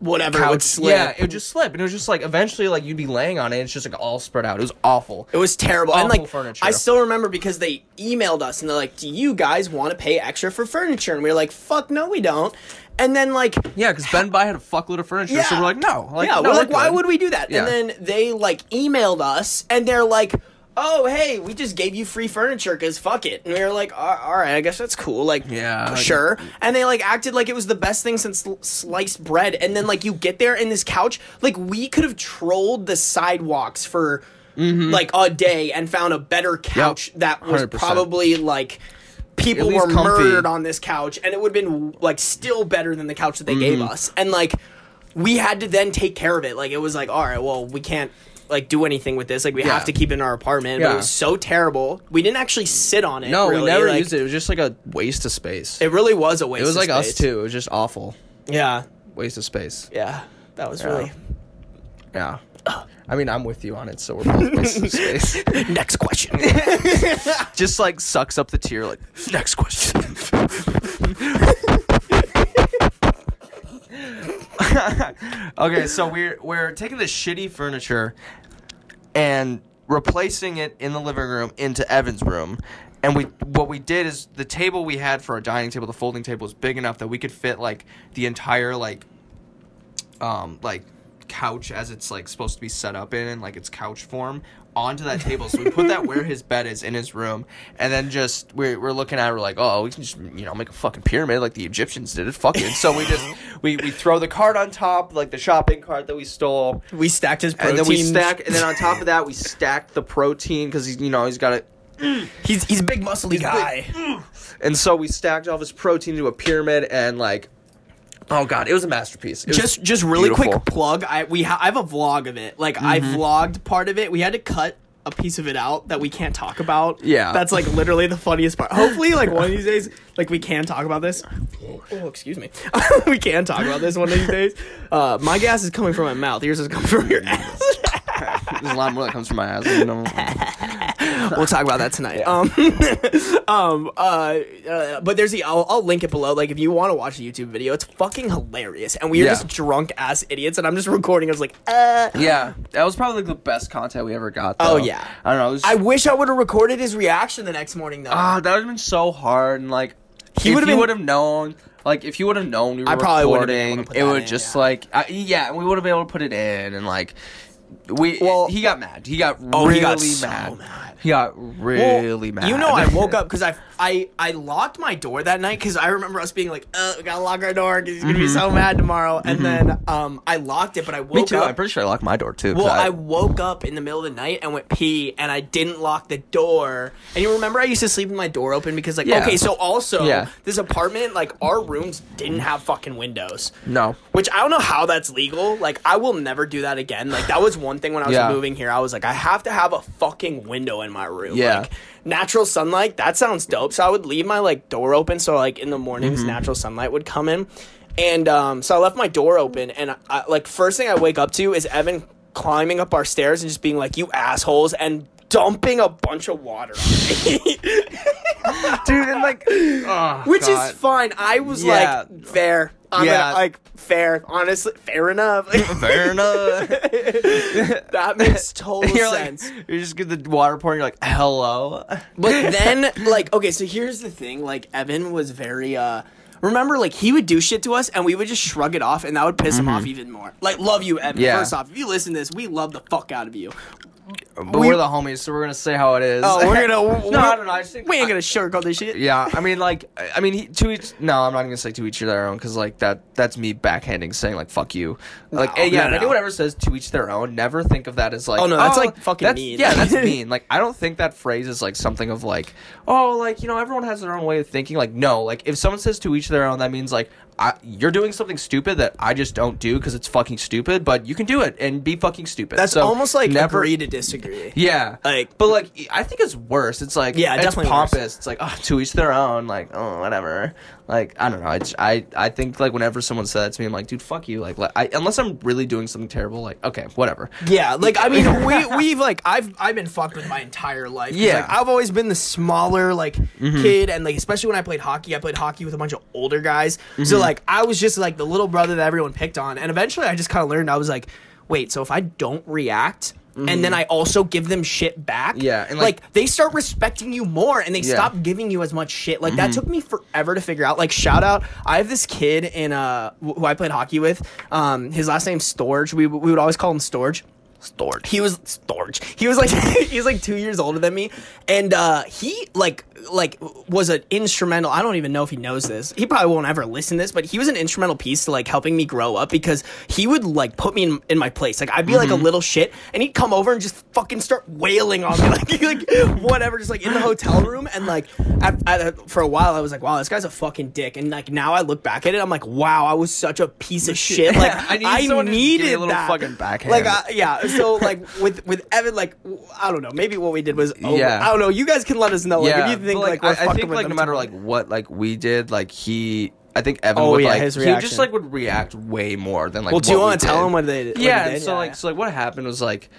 Whatever, it would couch slip. yeah it would just slip and it was just like eventually like you'd be laying on it and it's just like all spread out it was awful It was terrible. and like furniture. I still remember because they emailed us and they're like, "Do you guys want to pay extra for furniture?" And we were like, "Fuck no, we don't." And then like Yeah, because Ben Buy had a fuckload of furniture, so we're like, no, like, yeah, no, we're like, why would we do that? Yeah. And then they like emailed us and they're like, oh, hey, we just gave you free furniture because fuck it. And we were like, all right, I guess that's cool. Like, Yeah. sure. And they like acted like it was the best thing since sl- sliced bread. And then like you get there in this couch, like we could have trolled the sidewalks for like a day and found a better couch that was 100%. probably like. People were comfy. murdered on this couch, and it would have been like still better than the couch that they gave Mm-hmm. us. And like, we had to then take care of it. Like, it was like, all right, well, we can't like do anything with this. Like, we Yeah. have to keep it in our apartment. But Yeah. it was so terrible. We didn't actually sit on it. No, really. we never like, used it. It was just like a waste of space. It, really was a waste. It was like us too. It was just awful. Yeah, Waste of space. yeah, that was really. Yeah. I mean, I'm with you on it, so we're both wasting space. <laughs> Next question. <laughs> Just like sucks up the tear. Like next question. <laughs> <laughs> okay, so we're we're taking the shitty furniture and replacing it in the living room into Evan's room. And we what we did is the table we had for our dining table, the folding table, was big enough that we could fit like the entire like um like couch as it's like supposed to be set up in like its couch form onto that table. So we put that where his bed is in his room, and then just we're, we're looking at it, we're like, oh, we can just you know make a fucking pyramid like the Egyptians did it. Fuck it. So we just <laughs> we we throw the cart on top, like the shopping cart that we stole, we stacked his protein. and then we stack, and then on top of that we <laughs> stacked the protein because he's you know he's got it. He's he's a big muscly guy. And so we stacked all of his protein into a pyramid, and like, oh god, it was a masterpiece. Was just just really beautiful. quick plug. I we ha- I have a vlog of it. Like I Mm-hmm. vlogged part of it. We had to cut a piece of it out that we can't talk about. Yeah. that's like literally the funniest part. Hopefully, like one of these days, like we can talk about this. Oh, excuse me. <laughs> we can talk about this one of these days. Uh, my gas is coming from my mouth. Yours is coming from your ass. <laughs> There's a lot more that comes from my ass. You know? <laughs> we'll talk about that tonight. Um, <laughs> um, uh, uh, but there's the I'll, I'll link it below. Like if you want to watch a YouTube video, it's fucking hilarious, and we are Yeah. just drunk ass idiots, and I'm just <laughs> recording. I was like, uh. Yeah, that was probably like the best content we ever got. Oh, yeah. I don't know. Was, I wish I would have recorded his reaction the next morning though. ah, that would have been so hard, and like He would've been- known. Like if you would have known we were I probably have recording, it would in, just yeah. like uh, yeah, we would have been able to put it in and like we. Well- he got mad. He got Oh, really he got so mad. mad. He got Well, really mad. You know, I woke up because I, I I locked my door that night because I remember us being like, "Uh, we gotta lock our door because he's gonna be so mad tomorrow." And then um, I locked it, but I woke Me too. up. I'm pretty sure I locked my door too. 'cause Well, I, I woke up in the middle of the night and went pee, and I didn't lock the door. And you remember I used to sleep with my door open because, like, Yeah. okay, so also Yeah. this apartment, like, our rooms didn't have fucking windows. no. Which I don't know how that's legal. Like, I will never do that again. Like, that was one thing when I was Yeah. moving here. I was like, I have to have a fucking window in my room. Yeah. Like, natural sunlight, that sounds dope. So I would leave my, like, door open so, like, in the mornings, Mm-hmm. natural sunlight would come in. And um, so I left my door open, and I, I, like, first thing I wake up to is Evan climbing up our stairs and just being like, you assholes, and dumping a bunch of water on me. <laughs> dude, and like, <laughs> oh, Which God. is fine. I was Yeah. like, fair. I'm Yeah. gonna, like, fair. Honestly, fair enough. <laughs> fair <laughs> enough. that makes <laughs> total you're sense. like, you just get the water pouring. You're like, hello. But then, like, okay, so here's the thing. Like, Evan was very, uh, remember, like, he would do shit to us and we would just shrug it off and that would piss him off even more. Like, love you, Evan. Mm-hmm. Yeah. First off, if you listen to this, we love the fuck out of you. But We- are the homies, so we're gonna say how it is. Oh, we're gonna. <laughs> no, I don't know. I just think We ain't gonna sugarcoat this shit. Yeah, I mean, like, I mean, he, to each. No, I'm not gonna say to each their own because, like, that that's me backhanding saying like "fuck you." Like, No, yeah, no, if no. anyone ever says to each their own, never think of that as like. Oh, no, that's, oh, like, fucking that's- mean. Yeah, that's <laughs> mean. Like, I don't think that phrase is like something of like, oh, like you know, everyone has their own way of thinking. Like, no, like if someone says to each their own, that means like. I, you're doing something stupid that I just don't do because it's fucking stupid, but you can do it and be fucking stupid. That's So almost like never agree to disagree. yeah, Like- but like I think it's worse. It's like Yeah, it's definitely worse. pompous. It's like oh, to each their own. Like oh, whatever. Like I don't know. I, I I think like whenever someone says that to me, I'm like, dude, fuck you. Like, I, unless I'm really doing something terrible, like okay, whatever. Yeah, like I mean, <laughs> we we've like I've I've been fucked with my entire life. Yeah. like, I've always been the smaller like mm-hmm. kid, and like especially when I played hockey, I played hockey with a bunch of older guys. So like I was just like the little brother that everyone picked on, and eventually I just kind of learned. I was like, wait, so if I don't react. And then I also give them shit back. Yeah, and, like, like- they start respecting you more, and they Yeah. stop giving you as much shit. Like that took me forever to figure out. Like shout out, I have this kid in uh who I played hockey with. Um, his last name's Storage. We we would always call him Storage Stored. he was storage. He was like <laughs> he was like two years older than me, and uh, he like like was an instrumental. I don't even know if he knows this. He probably won't ever listen to this, but he was an instrumental piece to like helping me grow up because he would like put me in, in my place. Like I'd be like a little shit, and he'd come over and just fucking start wailing on me, <laughs> like like whatever, just like in the hotel room. And like for a while, I was like, wow, this guy's a fucking dick. And like now I look back at it, I'm like, wow, I was such a piece of shit. Like <laughs> I need I someone to just give me needed a little that. fucking backhand. Like I, yeah, so like with with Evan, like I don't know, maybe what we did was over. Yeah. I don't know. You guys can let us know. Like, yeah, if you think but, like, like, I, I think like no matter like what like we did, like he. I think Evan Oh, would yeah, like his he just like would react way more than like. Well, do you want to tell did. them what they? What yeah, they did? so like so like what happened was like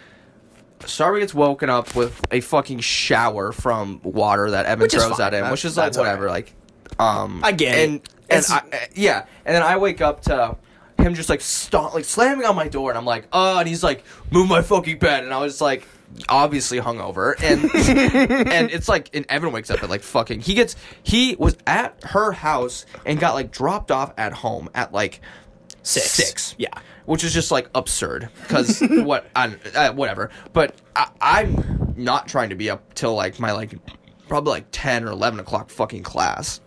Starby gets woken up with a fucking shower from water that Evan Which throws at him, which is like whatever, alright. like um I get it. and and I, yeah, and then I wake up to him just like stomp, like slamming on my door, and I'm like, oh, and he's like, move my fucking bed, and I was like, obviously hungover, and <laughs> and it's like, and Evan wakes up at like fucking, he gets, he was at her house and got like dropped off at home at like Six. six, Yeah. which is just like absurd because <laughs> what I, uh, whatever but I, i'm not trying to be up till like my like probably like 10 or 11 o'clock fucking class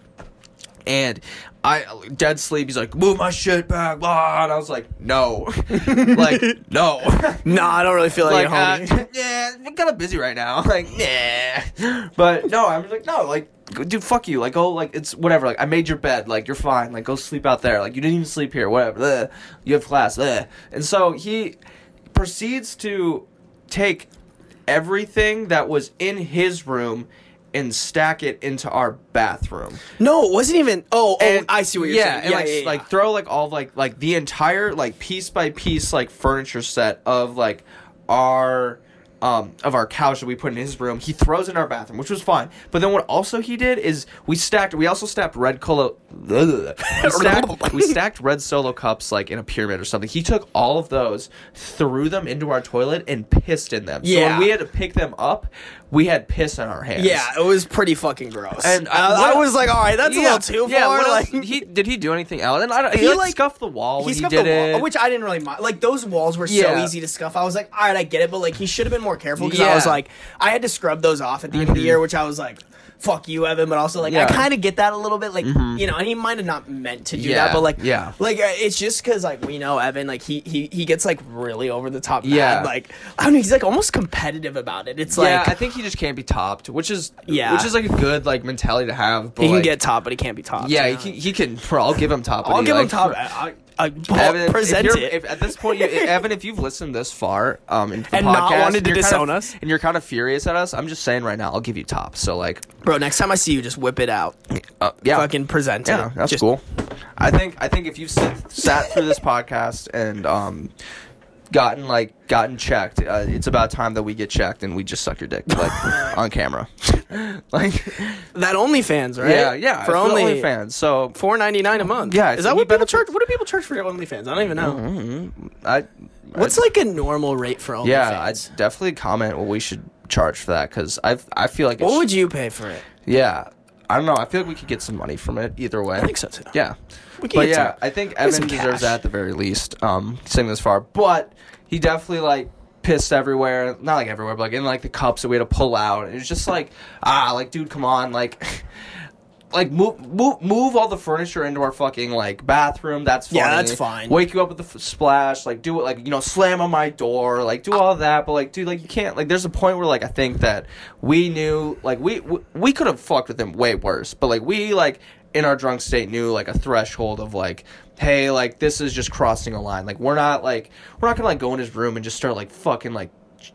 and I dead sleep. He's like, move my shit back, blah. And I was like, no, <laughs> like <laughs> no, No, I don't really feel like, like it, uh, <laughs> yeah, I'm kind of busy right now. Like yeah, but no, I'm like no, like dude, fuck you. Like oh, like it's whatever. Like I made your bed. Like you're fine. Like go sleep out there. Like you didn't even sleep here. Whatever. You have class. And so he proceeds to take everything that was in his room and stack it into our bathroom. no, it wasn't even. Oh, oh, And- I see what you're yeah, saying. And Yeah, like, yeah, yeah. like throw like all like like the entire like piece by piece like furniture set of like our um, of our couch that we put in his room. He throws in our bathroom, which was fine. But then what also he did is we stacked. We also stacked red colo. <laughs> We stacked, <laughs> we stacked red solo cups like in a pyramid or something. He took all of those, threw them into our toilet, and pissed in them. So Yeah. when we had to pick them up, we had piss in our hands. Yeah, it was pretty fucking gross. And And I- I, I was like, all right, that's a little too yeah, far. like, he did he do anything else? And I don't, he, He, like, like- scuffed the wall when he, scuffed did the wall, it. which I didn't really mind. Like those walls were so easy to scuff. I was like, all right, I get it, but like he should have been more careful because I Yeah. was like, I had to scrub those off at the end of the year, which I was like. Fuck you, Evan, but also like I Yeah. kind of get that a little bit, like you know, and he might have not meant to do Yeah, that, but like, yeah. like uh, it's just because like we know Evan, like he he he gets like really over the top, Yeah. mad. like I don't know, he's like almost competitive about it. It's yeah, like I think he just can't be topped, which is Yeah. which is like a good like mentality to have. But he can like, get top, but he can't be top. yeah, he can, he can. Bro, I'll give him top. I'll give him top. I, I, I Evan, present if it. If, at this point, you, Evan, if you've listened this far, um, And not wanted to you're kind disown of- us? and you're kind of furious at us, I'm just saying right now, I'll give you top. So like, Bro, next time I see you, just whip it out. uh, yeah, Fucking present yeah, it. that's Just- cool. I think I think if you've sit, sat through this <laughs> podcast and um, gotten like gotten checked, uh, it's about time that we get checked and we just suck your dick like <laughs> on camera, <laughs> like That OnlyFans, right? yeah, yeah, For only fans. So four ninety nine a month. Yeah, is that what people charge? What do people charge for OnlyFans? I don't even know. I What's like a normal rate for OnlyFans? yeah, I definitely comment what we should charge for that because I I feel like what would you pay for it? Yeah, I don't know. I feel like we could get some money from it either way. I think so too. Yeah, We can but yeah, some- I think Evan deserves cash. that at the very least. Um, saying this far, but he definitely like pissed everywhere. Not like everywhere, but like in like the cups that we had to pull out. It was just like ah, like dude, come on, like. <laughs> Like move, move, move all the furniture into our fucking like bathroom. That's funny. Yeah, that's fine. Wake you up with the f- splash. Like do it. Like you know, slam on my door. Like do all that. But like, dude, like you can't. Like, there's a point where like I think that we knew like we we, we could have fucked with him way worse. But like we like in our drunk state knew like a threshold of like, hey, like this is just crossing a line. Like we're not like we're not gonna like go in his room and just start like fucking like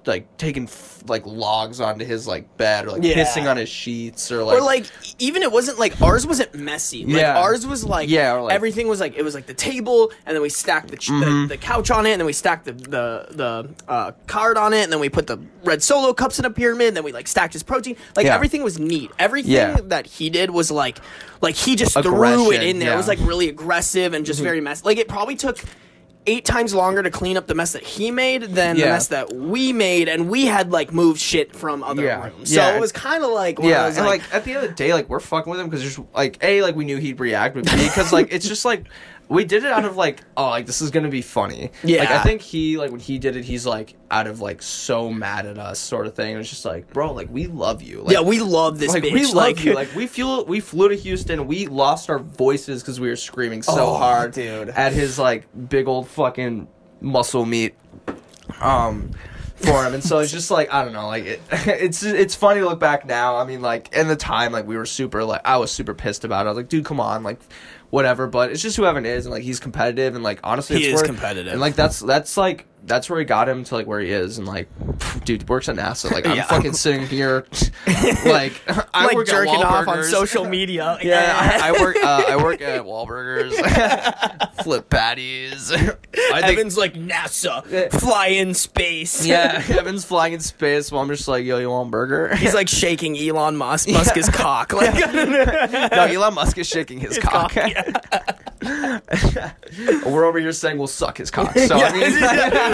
like taking f- like logs onto his like bed or like Yeah. pissing on his sheets or like or like even it wasn't like ours wasn't messy. Like Yeah. ours was like Yeah, like- everything was like it was like the table and then we stacked the, ch- Mm-hmm. the the couch on it and then we stacked the the the uh, card on it and then we put the red solo cups in a pyramid and then we like stacked his protein. Like Yeah. everything was neat. Everything that he did was like like he just threw it in there. It was. Mm-hmm. like really aggressive and just very messy. Like it probably took eight times longer to clean up the mess that he made than the Yeah. mess that we made and we had like moved shit from other Yeah. rooms. So Yeah. it was kind of like one of Yeah, those, and like, at the end of the day, like we're fucking with him because just like a like we knew he'd react, but b because like it's just like we did it out of like <laughs> oh like this is gonna be funny. Yeah. like I think he like when he did it, he's like out of like so mad at us sort of thing. It was just like bro, like we love you. Like, yeah, we love this like bitch. we love like, you. <laughs> Like we flew we flew to Houston. We lost our voices because we were screaming so Oh, hard, dude. at his like big old fucking muscle meat. Um. For him, and so it's just like I don't know, like it, <laughs> it's it's funny to look back now. I mean, like in the time, like we were super, like I was super pissed about it. I was like, dude, come on, like whatever. But it's just who Evan is, and like he's competitive, and like honestly, He it's is where- competitive. and like that's that's like that's where he got him to like where he is, and like, <laughs> dude works at NASA. Like I'm Yeah. fucking sitting here, <laughs> like <laughs> I like work at jerking off on Wahlburgers. social media. Yeah, I, I work. Uh, I work at Wahlburgers, flip patties. I think, Evan's like NASA, fly in space. yeah, Evan's flying in space while I'm just like, yo, you want a burger? He's like shaking Elon Musk Musk's cock. Like, no, Elon Musk is shaking his, cock. We're over here saying we'll suck his cock. So I mean,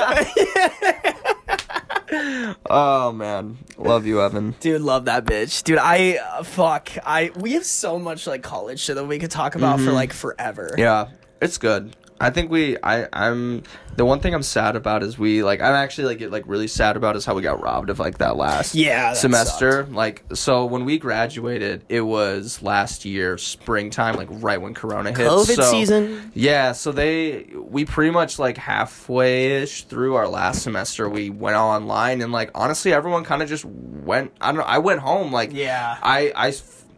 <laughs> oh man, love you, Evan. Dude, love that bitch. Dude, I uh, fuck. I we have so much like college shit that we could talk about for like forever. Mm-hmm. Yeah, it's good. I think we. I. I'm. The one thing I'm sad about is we like. I'm actually like get like really sad about is how we got robbed of like that last Yeah, that semester. Like so when we graduated, it was last year springtime, like right when Corona hit. COVID So- season. Yeah, so they we pretty much like halfway ish through our last semester, we went online and like honestly, everyone kind of just went. I don't know. I went home like Yeah. I I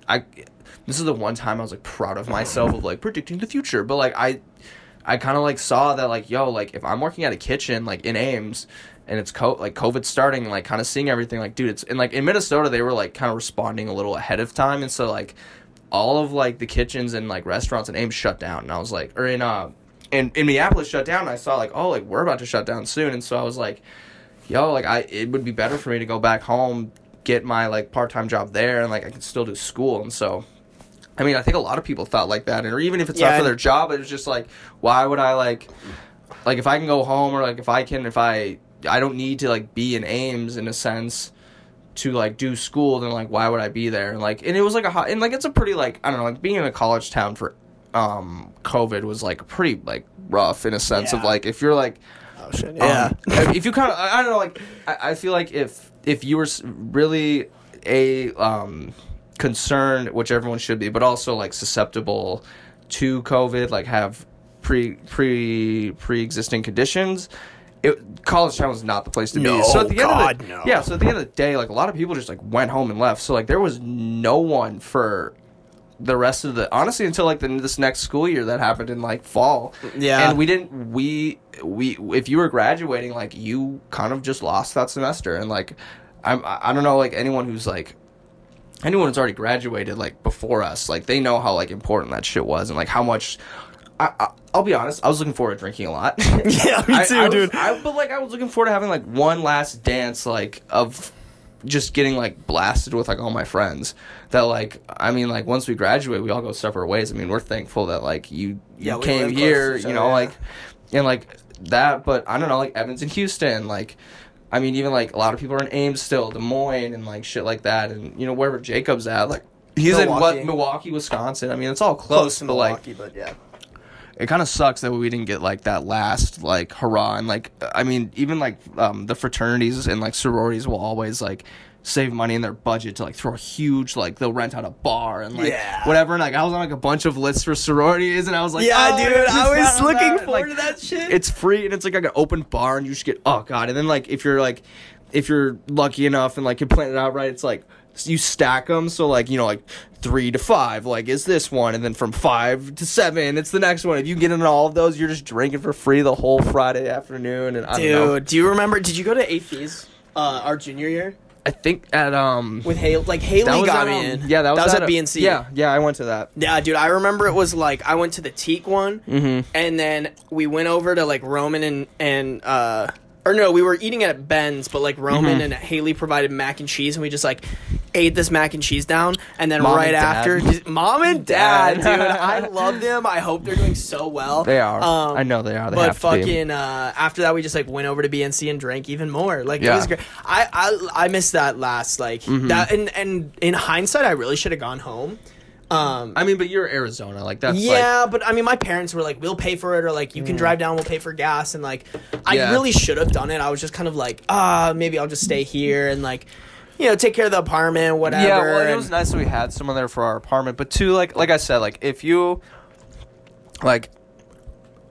I. This is the one time I was like proud of myself of like predicting the future, but like I. I kind of like saw that like yo like if I'm working at a kitchen like in Ames and it's co- like COVID starting like kind of seeing everything like dude it's and like in Minnesota they were like kind of responding a little ahead of time and so like all of like the kitchens and like restaurants in Ames shut down and I was like or in uh in, in Minneapolis shut down and I saw like oh like we're about to shut down soon and so I was like yo, like I it would be better for me to go back home, get my like part time job there, and like I could still do school. And so, I mean, I think a lot of people thought like that, and or even if it's Yeah, not for their job, it was just like, why would I like, like if I can go home or like if I can if I I don't need to like be in Ames in a sense to like do school, then like why would I be there? And like and it was like a hot and like it's a pretty like I don't know like being in a college town for um COVID was like pretty like rough in a sense of like if you're like Oh shit. um, if you kind of, I I don't know, like I, I feel like if if you were really a um, concerned, which everyone should be, but also like susceptible to COVID, like have pre pre pre existing conditions. It, college town was not the place to No, be. So at the end of the, no. yeah, so at the end of the day, like a lot of people just like went home and left. So like there was no one for the rest of the honestly until like the, this next school year that happened in like fall. Yeah. and we didn't we we if you were graduating like you kind of just lost that semester and like I'm I don't know like anyone who's like anyone who's already graduated like before us like they know how like important that shit was and like how much. I, I, I'll be honest. I was looking forward to drinking a lot. <laughs> Yeah, me I- too, I was- dude. I, but like, I was looking forward to having like one last dance, like of just getting like blasted with like all my friends. That like, I mean, like once we graduate, we all go separate ways. I mean, we're thankful that like you you Yeah, came here, you know, yeah. like and like that. But I don't know, like Evans and Houston, like. I mean, even like a lot of people are in Ames still, Des Moines, and like shit like that, and you know wherever Jacob's at, like he's in Milwaukee. what Milwaukee, Wisconsin. I mean, it's all close, Close to but like but yeah. It kind of sucks that we didn't get like that last like hurrah and like I mean even like um, the fraternities and like sororities will always like save money in their budget to like throw a huge like they'll rent out a bar and like Yeah. whatever and like I was on like a bunch of lists for sororities and I was like Yeah, oh, dude, I was looking that. forward Like, to that shit. it's free and it's like, like an open bar and you just get oh god and then like if you're like if you're lucky enough and like you plan it out right it's like you stack them so like you know like three to five like is this one and then from five to seven it's the next one if you get in all of those you're just drinking for free the whole friday afternoon and i don't know Dude, do you remember? Did you go to AFES uh, our junior year i think at um with Haley? Like Haley that was got at, me um, in. yeah that was, at, a- BNC. yeah yeah i went to that Yeah, dude, I remember it was like I went to the Teak one, Mm-hmm. and then we went over to like Roman and and uh, or no, we were eating at Ben's, but like Roman Mm-hmm. and Haley provided mac and cheese, and we just like ate this mac and cheese down, and then Mom right and Dad. after, just, mom and dad, Dad. dude, <laughs> I love them. I hope they're doing so well. they are Um, i know they are they but have to be. fucking uh, after that, we just like went over to BNC and drank even more. Like it Yeah. Mm-hmm. was great. I I I missed that last like that, and and in hindsight, I really should have gone home. Um, i mean but you're arizona like that's like yeah, but I mean, my parents were like, "We'll pay for it," or like, "You can drive down, we'll pay for gas," and like, I Yeah. really should have done it. I was just kind of like, ah, maybe I'll just stay here and like, you know, take care of the apartment, whatever. Yeah, well, it was nice that we had someone there for our apartment. But two, like like I said, like if you like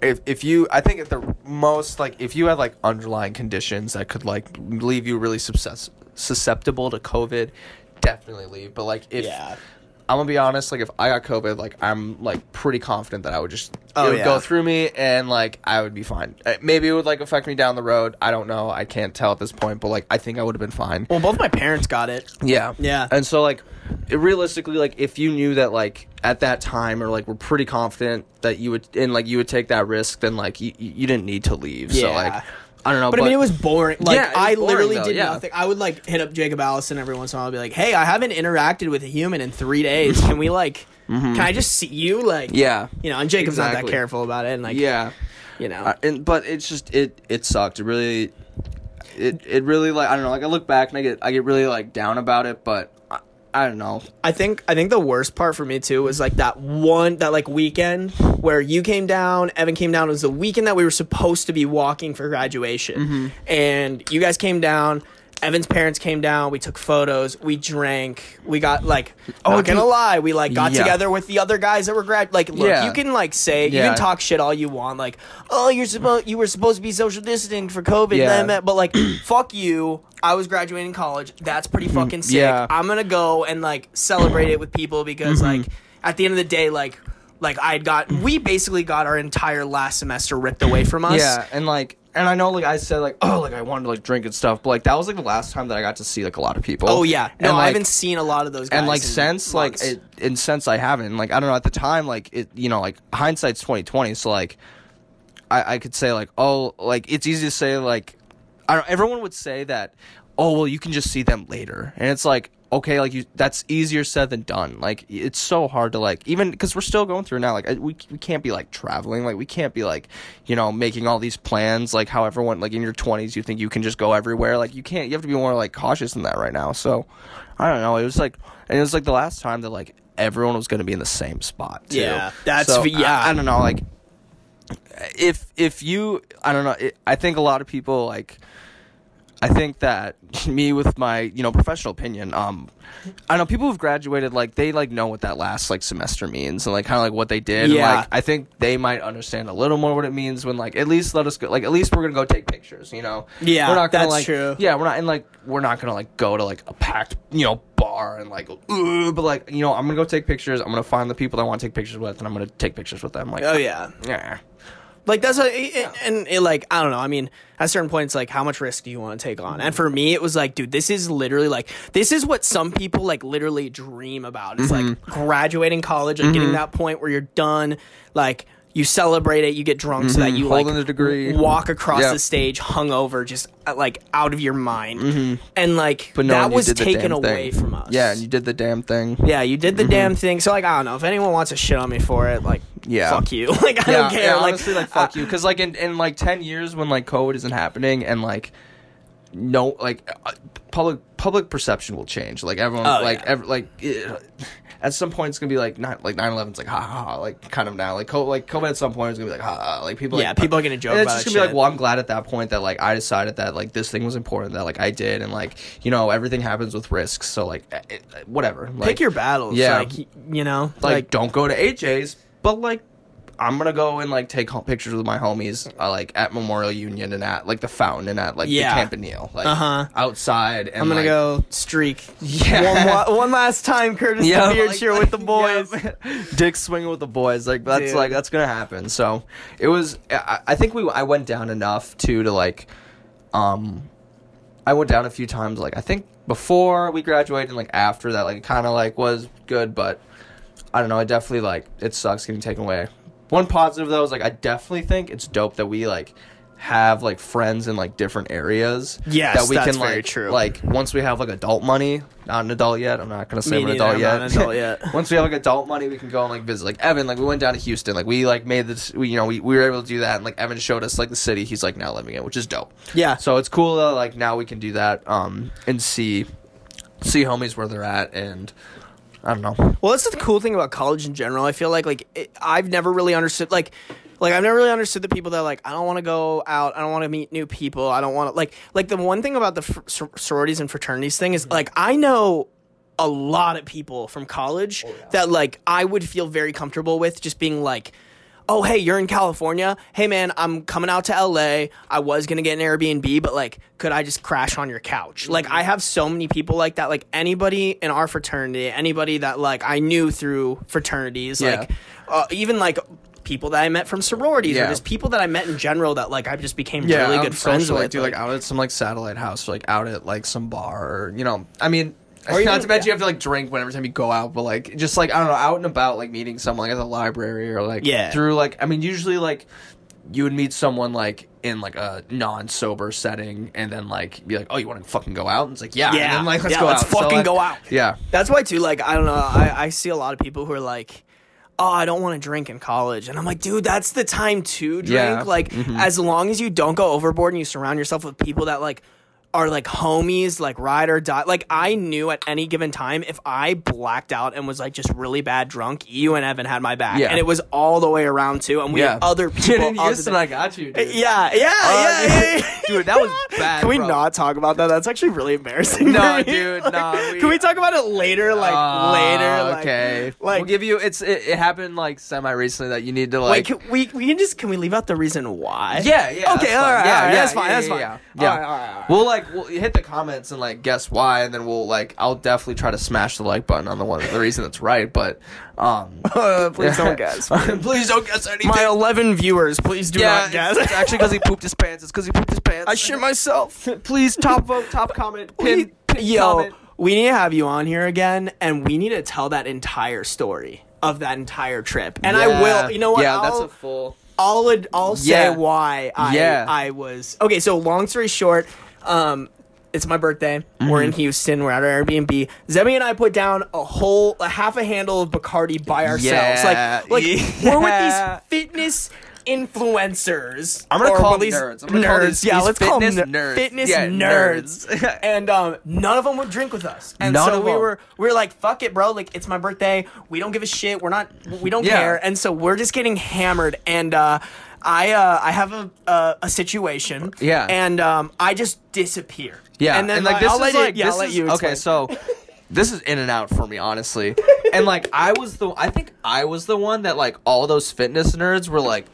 if if you I think at the most like if you had like underlying conditions that could like leave you really success, susceptible to COVID, definitely leave. But like if Yeah. I'm gonna be honest, like if I got COVID, like I'm like pretty confident that I would just Oh, it would yeah. go through me and like I would be fine. Uh, Maybe it would like affect me down the road. I don't know. I can't tell at this point, but like I think I would have been fine. Well, both my parents got it. Yeah. Yeah. And so like it, realistically like if you knew that like at that time or like we're pretty confident that you would and like you would take that risk then like you, you didn't need to leave. So Yeah. like I don't know But, I mean, it was boring. Like Yeah, was I boring, literally though, did yeah. nothing. I would like hit up Jacob Allison every once in a while. I'd be like, "Hey, I haven't interacted with a human in three days. Can we like? Can I just see you? Like, Mm-hmm. Yeah. you know." And Jacob's not that careful about it. And like, Yeah. you know, Uh, and but it's just it it sucked. It really it it really like I don't know, like I look back and I get I get really like down about it, but I, I don't know. I think I think the worst part for me too was like that one that like weekend where you came down, Evan came down. It was the weekend that we were supposed to be walking for graduation, Mm-hmm. and you guys came down. Evan's parents came down. We took photos. We drank. We got like. Oh, not gonna lie, we like got Yeah. together with the other guys that were grad. Like, look, Yeah. you can like say you can talk shit all you want. Like, oh, you're supposed you were supposed to be social distancing for COVID, Yeah. yeah. but like, <clears throat> fuck you. I was graduating college. That's pretty fucking sick. Yeah. I'm gonna go and like celebrate it with people because Mm-hmm. like at the end of the day, like like I'd got we basically got our entire last semester ripped away from us. Yeah, and like and I know like I said like oh like I wanted to like drink and stuff, but like that was like the last time that I got to see like a lot of people. Oh yeah. No, and, I haven't seen a lot of those guys. and like in since like months. it and since I haven't like I don't know at the time like it you know like hindsight's twenty twenty so like I I could say like oh like it's easy to say like I don't, everyone would say that, oh well, you can just see them later, and it's like okay, like you that's easier said than done. Like it's so hard to like even because we're still going through now. Like we we can't be like traveling, like we can't be like you know making all these plans like how everyone like in your twenties you think you can just go everywhere. Like you can't. You have to be more like cautious in that right now. So I don't know. It was like and it was like the last time that like everyone was going to be in the same spot. Too. Yeah, that's- So, yeah. I, I don't know. Like if if you i don't know it, i think a lot of people like i think that <laughs> me with my you know professional opinion um i know people who've graduated like they like know what that last like semester means and like kind of like what they did and, Yeah. like i think they might understand a little more what it means when like at least let us go like at least we're gonna go take pictures you know Yeah, we're not gonna that's like true. yeah we're not and like we're not gonna like go to like a packed you know bar and like "Ugh," but like you know i'm gonna go take pictures i'm gonna find the people that i want to take pictures with and i'm gonna take pictures with them like Oh yeah. yeah Like that's a and, and it, like I don't know. I mean, at a certain point, it's like how much risk do you want to take on? And for me, it was like, dude, this is literally like this is what some people like literally dream about. It's Mm-hmm. like graduating college, like getting that point where you're done, like. You celebrate it, you get drunk so that you like Mm-hmm. Holding the degree. walk across Yep. the stage hungover, just uh, like out of your mind, and like Mm-hmm. But no, that was taken away thing. from us. Yeah, and you did the damn thing. Yeah, you did the damn thing. So like I don't know if anyone wants to shit on me for it, like Yeah. fuck you. <laughs> Like I yeah, don't care. yeah, like honestly, like fuck you, because like in, in like ten years when like COVID isn't happening and like no like uh, public public perception will change. Like everyone Oh, like yeah. ev- like at some point it's gonna be like not like 9-11's like ha ha ha like kind of now like co- like COVID at some point is gonna be like ha ha like people Yeah, like, people are gonna joke and it's just gonna be like well I'm glad at that point that like I decided that like this thing was important that like I did and like you know everything happens with risks so like eh, eh, whatever like, pick your battles. Yeah. like you know, like, don't go to HA's, but like I'm gonna go and like take pictures with my homies, uh, like at Memorial Union and at like the fountain and at like Yeah. the Campanile, like Uh-huh. outside. And, I'm gonna like, go streak Yeah. one, wa- one last time, Curtis Yeah, the beard like- cheer with the <laughs> boys. yeah. <laughs> Dick swinging with the boys, like that's Dude. like that's gonna happen. So it was. I, I think we I went down enough too to like, um, I went down a few times. Like I think before we graduated and like after that, like kind of like was good, but I don't know. I definitely like it sucks getting taken away. One positive though is like I definitely think it's dope that we like have like friends in like different areas. Yes, that we that's can very like true. like once we have like adult money. Not an adult yet. I'm not gonna say Me I'm an neither, adult I'm yet. not an adult yet. <laughs> once we have like adult money, we can go and like visit. Like Evan, like we went down to Houston. Like we like made this. We, you know, we, we were able to do that. And like Evan showed us like the city he's like now living in, which is dope. Yeah. So it's cool that like now we can do that. Um, and see see homies where they're at and. I don't know. Well, that's the cool thing about college in general. I feel like like it, I've never really understood like like I've never really understood the people that are like I don't want to go out. I don't want to meet new people. I don't want to like like the one thing about the fr- sororities and fraternities thing is mm-hmm. like I know a lot of people from college oh, that like I would feel very comfortable with just being like oh hey you're in california. Hey man i'm coming out to la i was gonna get an airbnb but like could i just crash on your couch? Like i have so many people like that. Like anybody in our fraternity anybody that like i knew through fraternities Yeah. like uh, even like people that i met from sororities Yeah. or just people that i met in general that like i just became yeah, really good friends with like, dude, like out at some like satellite house, or, like out at like some bar, or you know, I mean, Or even- not to mention you have to like drink whenever time you go out, but like just like I don't know, out and about, like meeting someone like at the library or like Yeah. through like I mean, usually like you would meet someone like in like a non-sober setting, and then like be like, oh, you want to fucking go out? And it's like, yeah, and Yeah. then, like let's Yeah, go let's out. So, fucking like, go out. Yeah, That's why too. Like I don't know. I, I see a lot of people who are like, "Oh, I don't want to drink in college," and I'm like, "Dude, that's the time to drink. Yeah. Like mm-hmm. as long as you don't go overboard and you surround yourself with people that like." Are like homies, like ride or die. Like I knew at any given time, if I blacked out and was like just really bad drunk, you and Evan had my back, Yeah. and it was all the way around too. And we yeah. had other people. <laughs> in other Houston, than- I got you. Dude. yeah, yeah, Uh, yeah, yeah, yeah. dude, <laughs> that was <laughs> bad. Can we bro. not talk about that? That's actually really embarrassing. No, dude, Like, no, we- Can we talk about it later? Like Uh, later. Like, okay. Like, we'll give you. It's it, it happened like semi recently that you need to wait, like. can we we can just can we leave out the reason why? yeah, yeah. Okay, that's all fine. right, yeah, all right, yeah, that's fine, that's fine. Yeah, All all right, all right. We'll like we'll hit the comments and like guess why, and then we'll like I'll definitely try to smash the like button on the one the reason that's right, but um. Uh, <laughs> please don't guess. <laughs> please don't guess anything. My 11 viewers, please do yeah, not guess. it's, it's actually because he pooped his pants. It's because he pooped his pants. I shit myself. <laughs> Please top vote, top comment, pin, pin Yo, comment. we need to have you on here again, and we need to tell that entire story of that entire trip. And I will. You know what? Yeah, that's I'll- a full. I'll I'll say Yeah. why I Yeah. I was okay. So long story short, um, it's my birthday. We're in Houston. We're at our Airbnb. Zemi and I put down a whole a half a handle of Bacardi by ourselves. Yeah. Like like we're with these fitness influencers. I'm gonna call these nerds. Gonna call these- yeah, these let's call them fitness nerds. Fitness Yeah, nerds. nerds. <laughs> and um, none of them would drink with us. And None so we were we were like, fuck it, bro. Like it's my birthday. We don't give a shit. We're not. We don't Yeah. care. And so we're just getting hammered. And uh, I uh, I have a a, a situation. Yeah. And um, I just disappear. Yeah, And then like this I'll is let like yeah, this I'll let is you okay. So <laughs> this is in and out for me, honestly. And like I was the, I think I was the one that like all those fitness nerds were like,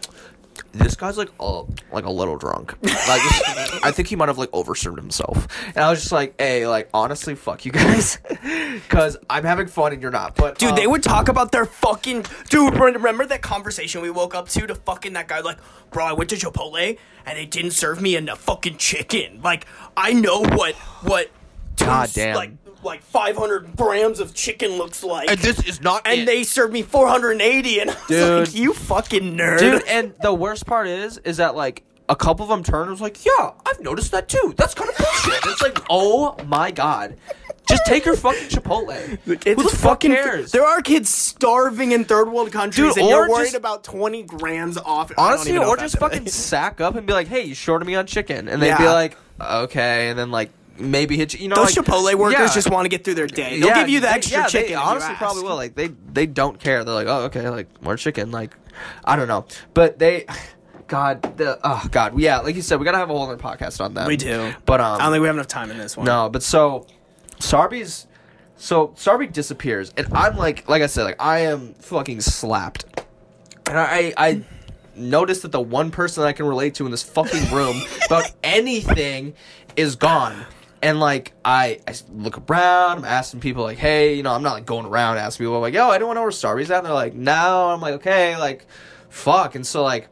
this guy's like a like a little drunk. Like <laughs> I think he might have like overserved himself. And I was just like, hey, like honestly, fuck you guys, <laughs> because I'm having fun and you're not. But Dude, um, they would talk about their fucking dude. Remember that conversation we woke up to to fucking that guy? Like, bro, I went to Chipotle and they didn't serve me enough fucking chicken. Like, I know what what. God damn. Like like 500 grams of chicken looks like. And this is not and it. they served me 480, and I was Dude. like, you fucking nerd. dude. And the worst part is, is that like a couple of them turned and was like, yeah, I've noticed that too. That's kind of bullshit. it's like, oh my god, just take your fucking Chipotle. It's Who the fuck fucking. cares? There are kids starving in third world countries, Dude, and you're or worried just- about 20 grams off. I don't Honestly, even know or if just that's fucking sack up and be like, "Hey, you shorted me on chicken," and they'd be Yeah. like, "Okay," and then like maybe hit you. You know, Those like, Chipotle workers yeah. just want to get through their day. They'll give you the they- extra yeah, chicken. They honestly probably will. Like they they don't care. They're like, "Oh, okay, like more chicken." Like I don't know, but they. God, the oh God, yeah, like you said, we gotta have a whole other podcast on that. We do. but um, I don't think we have enough time in this one. no, but so Sarby's so Sarby disappears, and I'm like, like I said, like I am fucking slapped, and I I noticed that the one person I can relate to in this fucking room about <laughs> anything is gone. And like I, I look around, I'm asking people like, hey, you know, I'm not like going around asking people like, yo, anyone know where Starby's at? And they're like, no. I'm like, okay, like, fuck. And so like,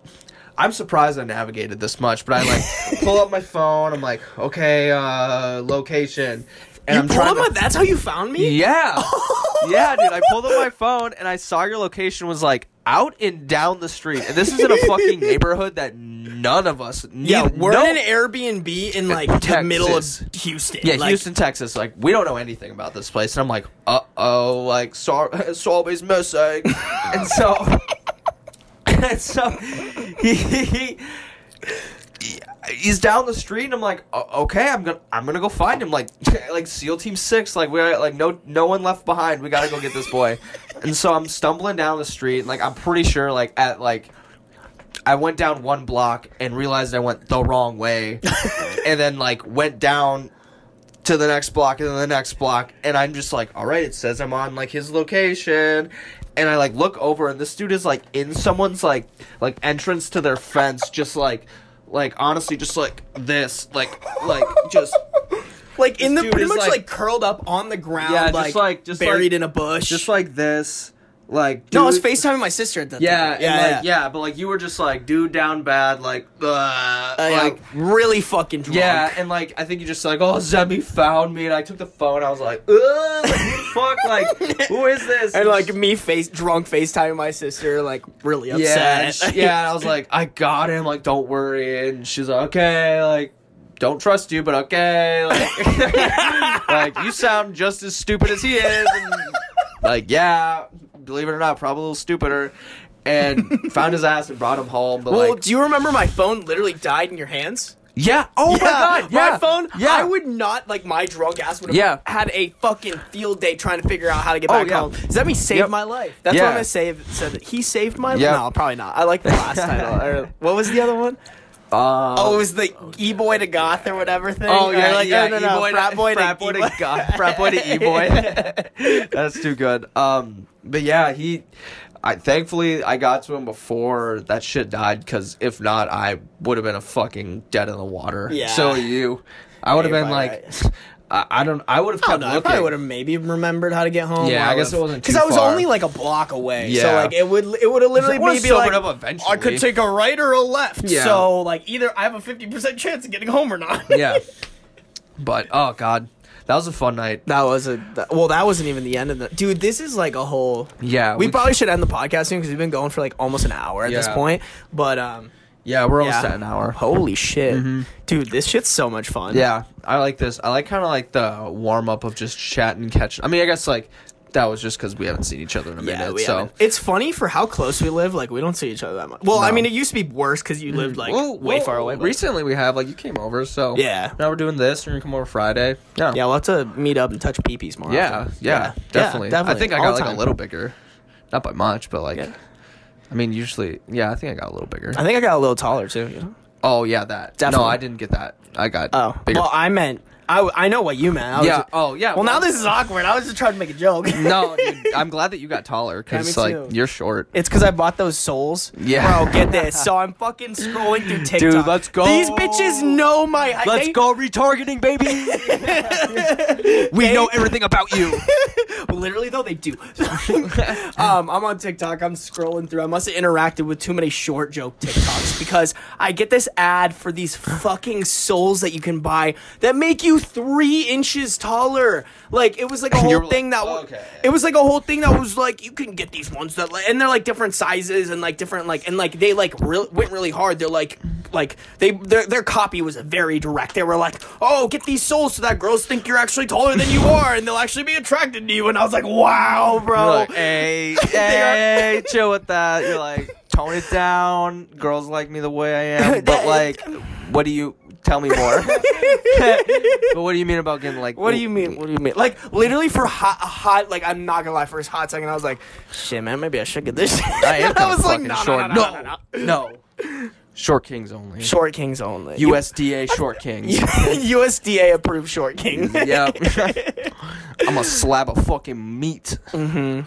I'm surprised I navigated this much, but I like <laughs> pull up my phone. I'm like, okay, uh, location, and You I'm pulled trying up to. my- that's how you found me? Yeah. <laughs> yeah, dude. I pulled up my phone and I saw your location was like out and down the street. And this is in a fucking neighborhood that none of us Yeah, neither- we're no- in an Airbnb in like the middle of Houston. Yeah, Like, Houston, Texas. Like we don't know anything about this place. And I'm like, uh oh, like Sar- <laughs> Sarby's missing. <laughs> and so <laughs> and so he, he he's down the street and I'm like, okay, I'm gonna I'm gonna go find him. Like like SEAL Team Six, like we're like no no one left behind. We gotta go get this boy. and so I'm stumbling down the street, like I'm pretty sure like at like I went down one block and realized I went the wrong way. <laughs> and then like went down to the next block and then the next block and I'm just like, all right, it says I'm on like his location. And I like look over and this dude is like in someone's like like entrance to their fence, just like like honestly just like this. Like like just <laughs> like in the pretty much like, like- curled up on the ground, Yeah, just like, like- just buried like- in a bush. just like this. Like no, I was dude- FaceTiming my sister at that Yeah, time. and, yeah, like, yeah. yeah, but like you were just like dude down bad, like uh, Uh, yeah, like really fucking drunk. Yeah, and like I think you just like, oh, Zemi found me, and I took the phone. I was like, ugh, like, fuck, like, <laughs> who is this? and like me face drunk FaceTiming my sister, like really yeah, upset. she- yeah. And I was like, I got him. Like, don't worry. And she's like, okay, like, don't trust you, but okay, like, <laughs> like you sound just as stupid as he is, and like, yeah, believe it or not, probably a little stupider. And <laughs> found his ass and brought him home. But well, like, do you remember my phone literally died in your hands? yeah, oh my god, yeah, my phone. yeah. I would not like my drunk ass would have Yeah. had a fucking field day trying to figure out how to get Oh, back yeah. home. Does that mean saved Yep. my life? That's Yeah. what I'm gonna save. Said that he saved my life. No, probably not. I like the last <laughs> title. Or- what was the other one? Uh, Oh, it was the e boy to goth or whatever thing. Oh yeah, like, yeah, no, no, no, E-boy frat boy to, frat boy to e-boy. Frat boy to e boy. <laughs> That's too good. Um, but yeah, he. I thankfully I got to him before that shit died because if not, I would have been a fucking dead in the water. Yeah. So you, I would have been like, I, I don't. I would have I kept know. I looking. probably would have maybe remembered how to get home. Yeah, I guess it wasn't because I was far. only like a block away. Yeah. So Yeah. like it would it would have literally would've maybe sobered like up eventually. I could take a right or a left. Yeah. So like either I have a fifty percent chance of getting home or not. yeah. <laughs> But oh god, That was a fun night. That was a that, well. That wasn't even the end of the dude. This is like a whole. Yeah, we, we- probably should end the podcast soon because we've been going for like almost an hour at this point. But um, Yeah, we're almost yeah. at an hour. Holy shit, Mhm. dude! This shit's so much fun. Yeah, I like this. I like kind of like the warm up of just chatting, and catching. I mean, I guess like that was just because we haven't seen each other in a Yeah, minute. we so haven't- it's funny for how close we live. Like we don't see each other that much. Well, I No. mean, it used to be worse because you lived like Well, way well, far away. but- Recently, we have like you came over, so Yeah. Now we're doing this. And We're gonna come over Friday. Yeah, Yeah, we'll have to meet up and touch peepees more. yeah, often. yeah, definitely. I think I All got the like time. a little bigger, not by much, but like, Yeah. I mean, usually, yeah, I think I got a little bigger. I think I got a little taller too. You know? oh yeah, that. Definitely. No, I didn't get that. I got Oh, bigger. well, I meant I, I know what you meant. I was yeah. just- oh yeah. well, now this is awkward. I was just trying to make a joke. no, <laughs> dude, I'm glad that you got taller Yeah, because like too. you're short. It's because I bought those soles. Yeah. Bro, get this. So <laughs> I'm fucking scrolling through TikTok. Dude, let's go. These bitches know my. Let's they- go retargeting, baby. <laughs> we know everything about you. Literally though, they do. um, I'm on TikTok. I'm scrolling through. I must have interacted with too many short joke TikToks because I get this ad for these fucking soles that you can buy that make you three inches taller. Like it was like a whole you're like, thing that w- okay. it was like a whole thing that was like you can get these ones that like, and they're like different sizes and like different like and like they like real went really hard. They're like like they their their copy was very direct. They were like, oh, get these soles so that girls think you're actually taller than you are and they'll actually be attracted to you. And I was like, wow, bro. Like, <laughs> hey, hey, chill with that. You're like, tone it down. Girls like me the way I am. <laughs> But like, what do you tell me more? <laughs> <laughs> but what do you mean about getting like? What do you mean? What do you mean? Like literally for hot, hot. Like I'm not gonna lie. For a hot second, I was like, "Shit, man, maybe I should get this." I am <laughs> I was like, "No, short. no, no, no, no, no." no. Short kings only. Short kings only. USDA short kings. USDA approved short king. yep. I'm a slab of fucking meat. Mm-hmm.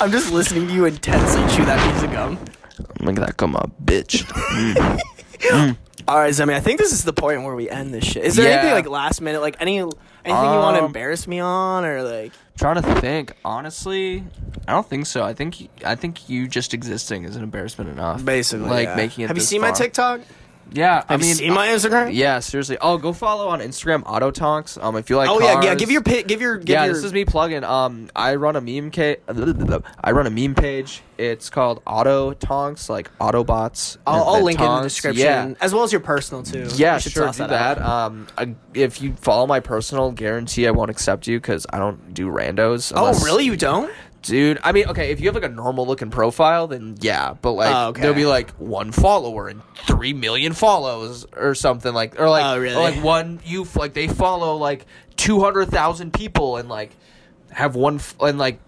I'm just listening to you intensely chew that piece of gum. Make that come up, bitch. <laughs> All right, Zemi. I think this is the point where we end this shit. Is there Yeah. anything like last minute, like any anything you want to Um, embarrass me on, or like? trying to think. Honestly, I don't think so. I think I think you just existing is an embarrassment enough. Basically, like yeah. making it. Have you this seen my far. TikTok? Yeah, I Have mean, you seen my Instagram? Yeah, seriously. Oh, go follow on Instagram Auto Tonks. Um, if you like. Oh yeah, yeah. Give your pi- give your give yeah, your. this is me plugging. Um, I run a meme ca- I run a meme page. It's called Auto Tonks, like Autobots. I'll, I'll link it in the description, Yeah. as well as your personal too. Yeah, You should sure, do out. that. Um, I, if you follow my personal, guarantee I won't accept you because I don't do randos. Oh, really? You don't? Dude? I mean, okay, if you have like a normal looking profile, then yeah, but like Oh, okay. there'll be like one follower and three million follows or something like, or like, Oh, really? or like one you f- like they follow like two hundred thousand people and like have one f- and like.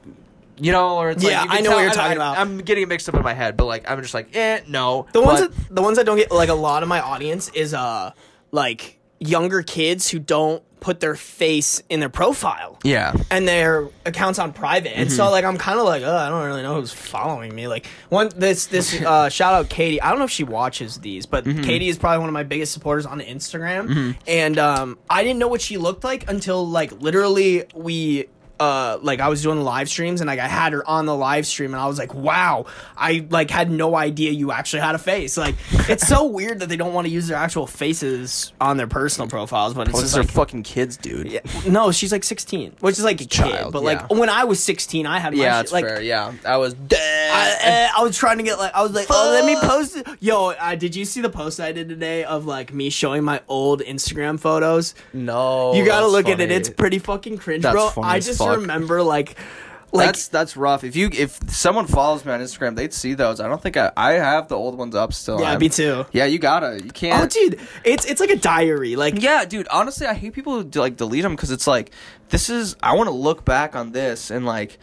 You know, or it's Yeah, like you can I know what you're talking about. I'm getting it mixed up in my head, but like I'm just like, eh, no. The ones But- that the ones that don't get like a lot of my audience is uh like younger kids who don't put their face in their profile yeah, and their accounts on private. And Mm-hmm. so like I'm kind of like, oh, I don't really know who's following me. Like one this this <laughs> uh shout out Katie. I don't know if she watches these, but Mm-hmm. Katie is probably one of my biggest supporters on Instagram. And um I didn't know what she looked like until like literally we uh like I was doing live streams and like I had her on the live stream and I was like, wow, I like had no idea you actually had a face. Like it's so <laughs> weird that they don't want to use their actual faces on their personal profiles, but it's just like fucking kids, dude. yeah. No, she's like 16, which is like a kid. Child, But yeah. like when I was 16, I had my Yeah, shit, like fair. Yeah, I was dead. I, uh, I was trying to get like I was like, oh, let me post it. Yo, uh, did you see the post I did today of like me showing my old Instagram photos? no, you gotta that's look at it. It's pretty fucking cringe, That's bro. funny I just fuck. remember like, like that's that's rough. If you if someone follows me on Instagram, they'd see those. I don't think I I have the old ones up still. yeah, I'm- me too. Yeah, you gotta. You can't. Oh, dude, it's it's like a diary. Like yeah, dude. Honestly, I hate people who like delete them because it's like this is. I want to look back on this and like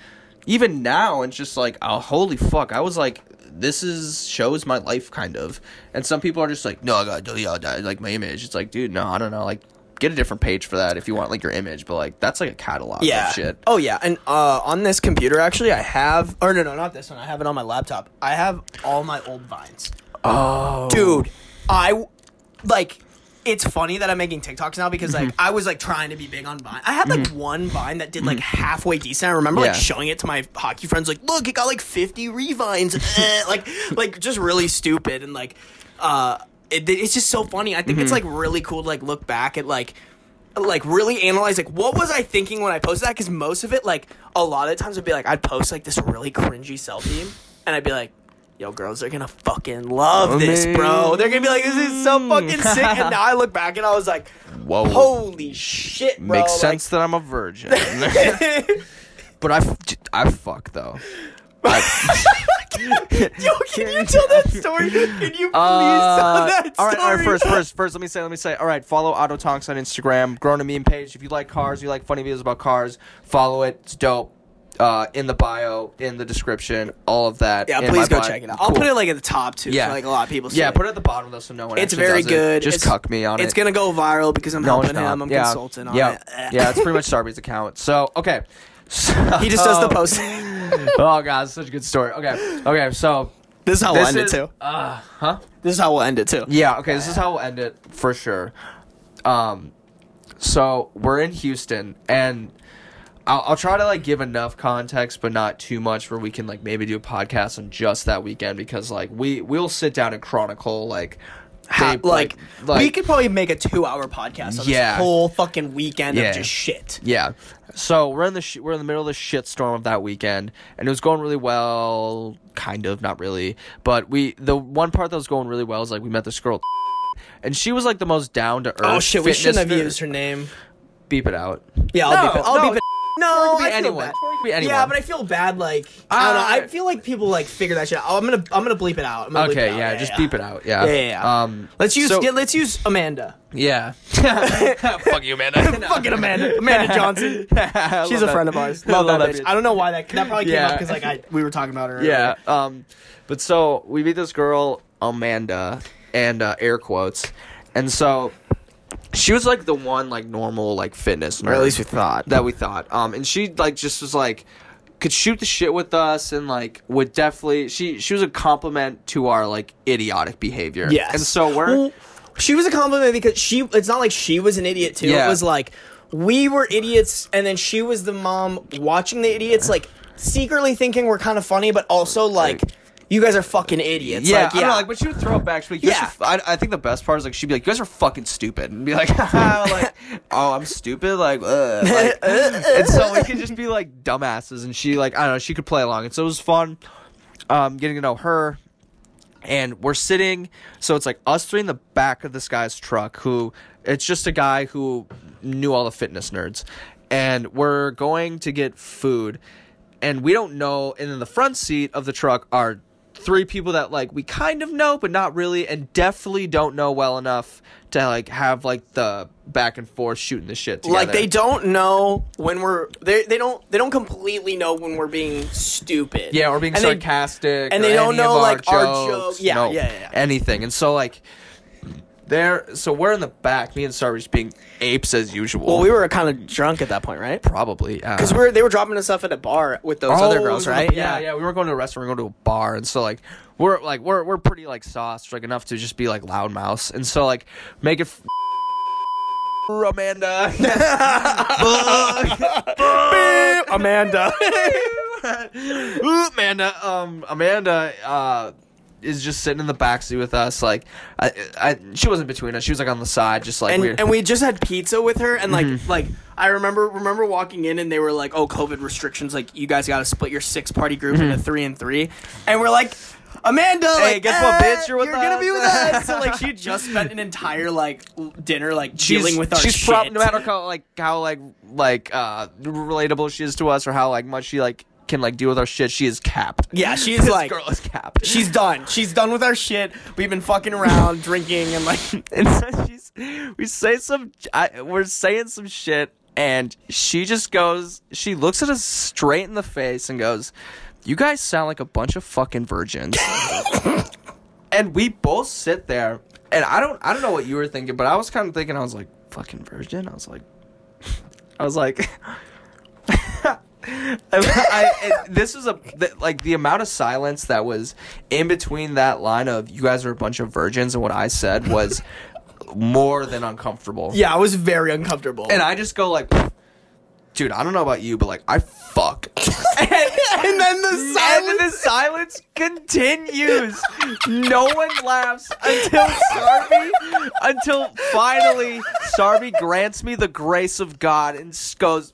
even now, it's just like oh holy fuck. I was like. This is shows my life kind of, and some people are just like, no, I gotta delete all that, like my image. It's like, dude, no, I don't know, like get a different page for that if you want like your image, but like that's like a catalog yeah. of shit. Oh yeah, and uh, on this computer actually, I have or no no not this one. I have it on my laptop. I have all my old vines. Oh, dude i like it's funny that i'm making tiktoks now because Mm-hmm. like i was like trying to be big on vine i had like one vine that did like halfway decent i remember like Mm-hmm. Showing it to my hockey friends like look it got like 50 revines <laughs> Eh, like like just really stupid and like uh it, it's just so funny. I think Mm-hmm. it's like really cool to like look back at like like really analyze like what was I thinking when I posted that? Because most of it, like a lot of the times, would be like I'd post like this really cringy selfie, and I'd be like. Yo, girls they're gonna fucking love this, bro. They're gonna be like, "This is so fucking sick." And now I look back and I was like, Whoa. "Holy shit, bro!" Makes Like, sense that I'm a virgin. <laughs> <laughs> but I, I fuck though. I- <laughs> Yo, can you tell that story? Can you please Uh, tell that story? all right, all right. First, first, first. Let me say, let me say. All right, follow Auto Tonks on Instagram. Growing a meme page. If you like cars, you like funny videos about cars, follow it. It's dope. Uh, in the bio, in the description, all of that. Yeah, in please go bio. check it out. I'll Cool. put it like at the top too. Yeah. Yeah, like a lot of people. See Yeah, it. put it at the bottom though, so no one. It's actually very does it. good. Just It's- cuck me on it. It's gonna go viral because I'm No, it's helping not. him. I'm yeah. consulting on yeah. it. Yeah, it's pretty much Sarby's account. So okay. So, <laughs> He just does the post. <laughs> oh god, such a good story. Okay, okay. So this is how we'll end is, it too. Uh, huh? This is how we'll end it too. Yeah. Okay. This is how we'll end it for sure. Um, so we're in Houston, and I'll, I'll try to like give enough context, but not too much, where we can like maybe do a podcast on just that weekend because like we we'll sit down and chronicle like. Ha- they- like, like we could probably make a two-hour podcast on Yeah. this whole fucking weekend Yeah. of just shit. Yeah. So we're in the sh- we're in the middle of the shitstorm of that weekend, and it was going really well, kind of, not really. But we the one part that was going really well is like we met this girl, <laughs> and she was like the most down to earth. Oh shit, we shouldn't have used her name. Beep it out. Yeah, I'll No, beep it. I'll no, beep it. No, be I feel anyone. bad. It could be anyone. Yeah, but I feel bad. Like I don't know. I Uh, feel like people like figure that shit out. I'm gonna I'm gonna bleep it out. I'm gonna bleep Okay, it out. yeah, just beep it out. Yeah. Yeah, yeah, yeah. Um, Let's use so- yeah, let's use Amanda. yeah. <laughs> <laughs> Fuck you, Amanda. <laughs> Fucking Amanda. Amanda Johnson. She's a friend of ours. Love, that, bitch. I don't know why that that probably came Yeah. up because like I we were talking about her. Yeah. earlier. Um, but so we meet this girl Amanda, and uh, air quotes, and so she was like the one like normal like fitness nerd. Or at least we thought. that we thought. Um, and she like just was like could shoot the shit with us and like would definitely she she was a compliment to our like idiotic behavior. Yes. And so we're Well, she was a compliment because she. It's not like she was an idiot too. Yeah. It was like we were idiots, and then she was the mom watching the idiots, like secretly thinking we're kind of funny, but also like. You guys are fucking idiots. yeah, like, I don't know, like, but she would throw it back. She'd be like, you Yeah. f- I, I think the best part is like she'd be like, "You guys are fucking stupid," and be like, <laughs> like "Oh, I'm stupid," like, Ugh. like <laughs> and so we could just be like dumbasses, and she like I don't know, she could play along, and so it was fun, um, getting to know her, and we're sitting, so it's like us three in the back of this guy's truck, who it's just a guy who knew all the fitness nerds, and we're going to get food, and we don't know, and in the front seat of the truck are three people that like we kind of know but not really and definitely don't know well enough to like have like the back and forth shooting the shit together. like they don't know when we're they they don't they don't completely know when we're being stupid. yeah, or being And they- sarcastic, and or they don't know, of like, our jokes, joke- yeah, no, yeah, yeah, yeah. anything. And so like there, so we're in the back. Me and Star were just being apes as usual. well, we were kind of drunk at that point, right? probably yeah. Because we were they were dropping us off at a bar with those other girls, right? Oh, Yeah, yeah. We were going to a restaurant, we were going to a bar, and so like we're like we're we're pretty like sauced, like enough to just be like loud mouse, and so like make it. F- Amanda. <laughs> <laughs> Amanda. Ooh, <laughs> Amanda. Um, Amanda. Uh, is just sitting in the backseat with us. Like, I, I, she wasn't between us. She was like on the side, just like and weird. and we just had pizza with her and like Mm-hmm. like I remember remember walking in and they were like, "Oh, COVID restrictions like you guys got to split your six party group into 3 and 3." And we're like, "Amanda, Mm-hmm. Hey, like, guess what, eh, bitch? You're with gonna be with us." us." so like she <laughs> just spent an entire like dinner like she's, dealing with our she's shit. prob- no matter how like how like like uh relatable she is to us or how like much she like can like deal with our shit. She is capped. yeah, <laughs> she's this like girl is capped. she's done. She's done with our shit. We've been fucking around, drinking and like <laughs> and so she's we say some I, we're saying some shit and she just goes she looks at us straight in the face and goes you guys sound like a bunch of fucking virgins <laughs> and we both sit there and i don't i don't know what you were thinking but i was kind of thinking i was like fucking virgin i was like i was like <laughs> I, I- it- this is a th- like the amount of silence that was in between that line of "you guys are a bunch of virgins" and what I said was <laughs> more than uncomfortable. yeah, I was very uncomfortable. and I just go like, "Dude, I don't know about you, but like I fuck," and, <laughs> and then the And silence. the silence continues. No one laughs until Sarby, until finally Sarby grants me the grace of God and goes.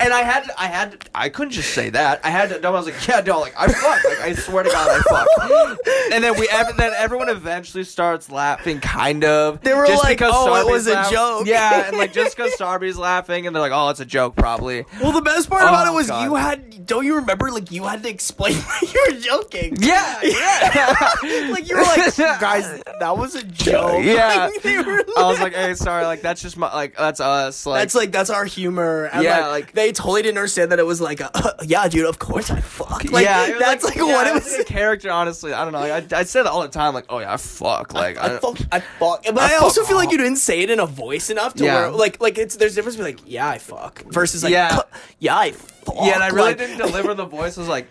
And I had, I had, I couldn't just say that. I had to. I was like, yeah, no, like I fuck. Like I swear to God, I fuck. And then we, ev- then everyone eventually starts laughing, kind of. They were like, "Oh, it was a joke." Yeah, and like just because Sarby's laughing, and they're like, oh, it's a joke, probably. well, the best part about Oh, it was God. you had. Don't you remember? Like you had to explain <laughs> you were joking. Yeah, <laughs> yeah. like you were like, <laughs> guys, that was a joke. Yeah. Like, I was like, hey, sorry, like that's just my like that's us. Like that's like that's our humor. And Yeah, like, like- they totally didn't understand that it was like, a, <laughs> yeah, dude, of course I fuck. Like, yeah, that's like, yeah, what it was. a character. Honestly, I don't know. Like, I I say that all the time. Like, oh yeah, I fuck. Like, I I, fuck, I fuck, but I I, also fuck feel like you didn't say it in a voice enough to Yeah. where, like, like it's there's a difference between like, yeah, I fuck versus like, Yeah. <laughs> yeah, I fuck. yeah, and I really Like, didn't deliver the voice. I was like,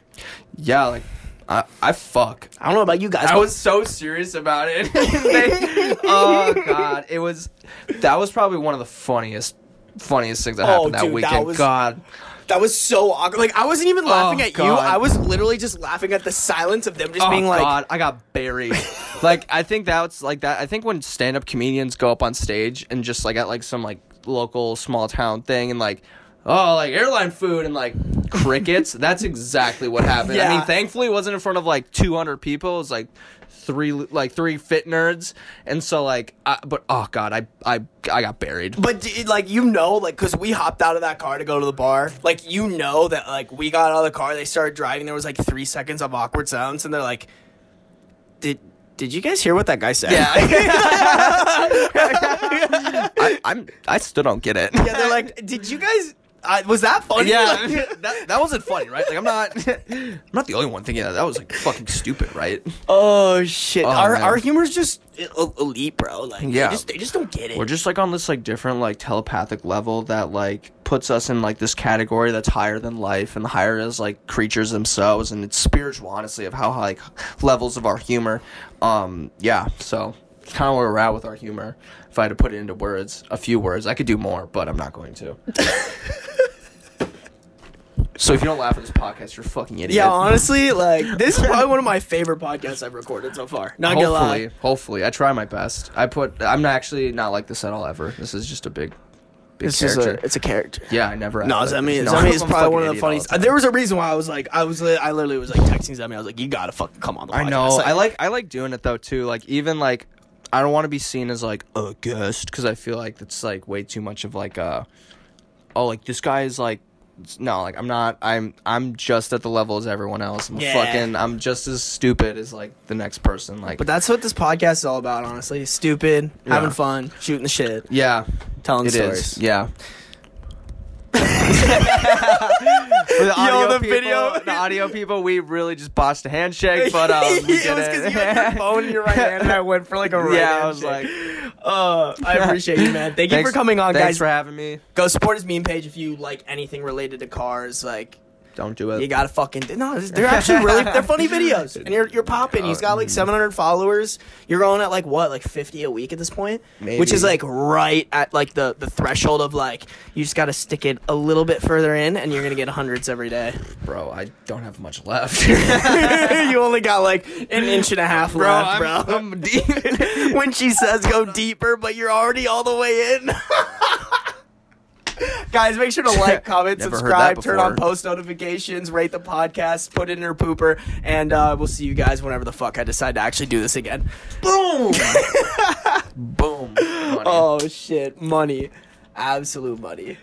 yeah, like I I fuck. I don't know about you guys. I was so serious about it. <laughs> They- oh god, it was that was probably one of the funniest funniest things that Oh, happened that dude, that weekend. was- God, That was so awkward. Like I wasn't even laughing Oh, at you. I was literally just laughing at the silence of them just oh being like, god, I got buried. <laughs> like I think that's like that. I think when stand up comedians go up on stage and just like at like some like local small town thing and like. Oh, like airline food and like crickets. That's exactly what happened. I mean, thankfully, it wasn't in front of like 200 people. It was like three, like three fit nerds, and so like, I, but oh god, I, I, I got buried. But d- like you know, like because we hopped out of that car to go to the bar. Like you know that like we got out of the car, they started driving. There was like three seconds of awkward silence, and they're like, "Did did you guys hear what that guy said?" <laughs> <laughs> I, I'm, I still don't get it. yeah. They're like, "Did you guys? Uh, was that funny?" Yeah, <laughs> Like- that, that wasn't funny, right? Like I'm not, <laughs> I'm not the only one thinking that. That was like fucking stupid, right? oh shit. our man. our humor's just elite, bro. Like Yeah. they just they just don't get it. We're just like on this like different like telepathic level that like puts us in like this category that's higher than life and higher as like creatures themselves, and it's spiritual, honestly, of how like levels of our humor. Um, yeah, so it's kind of where we're at with our humor. If I had to put it into words, a few words, I could do more, but I'm not going to. <laughs> so if you don't laugh at this podcast, you're a fucking idiot. yeah, honestly, <laughs> like this is probably one of my favorite podcasts I've recorded so far. Not gonna lie. hopefully, I try my best. I put. I'm not actually not like this at all ever. This is just a big, big It's just character. a it's a character. yeah, I never. No, like Zemi, this. Zemi I'm is a probably one of the <laughs> idiot all funniest. time. there was a reason why I was like, I was, li- I literally was like texting Zemi. I was like, you gotta fucking come on the podcast. I know. Like, I like. I like doing it though too. Like even like, I don't want to be seen as like a guest because I feel like that's like way too much of like a. Oh, like this guy is like. No, like I'm not. I'm. I'm just at the level as everyone else. I'm Yeah. fucking. I'm just as stupid as like the next person. Like, But that's what this podcast is all about, honestly. Stupid, Yeah. having fun, shooting the shit, yeah, telling it stories. is. Yeah. The audio the people, video- the audio people, we really just botched a handshake, but <laughs> um, it was because you had your <laughs> phone in your right hand, and I went for like a right yeah, I was like, uh, I appreciate you, man. Thank you for coming on, thanks guys. for having me. Go support his meme page if you like anything related to cars. Like, Don't do it. you gotta fucking no. They're actually really they're funny <laughs> videos, and you're you're popping. He's got like Mm. 700 followers. You're going at like what, like 50 a week at this point, which is like right at like the the threshold of like you just gotta stick it a little bit further in, and you're gonna get hundreds every day. bro, I don't have much left. <laughs> <laughs> you only got like an inch and a half bro, left, I'm, bro. I'm deep. when she says go deeper, but you're already all the way in. <laughs> Guys, make sure to like, <laughs> comment, subscribe, turn on post notifications, rate the podcast, put it in her pooper, and uh, we'll see you guys whenever the fuck I decide to actually do this again. Boom. <laughs> Boom. Money. Oh shit, money, absolute money.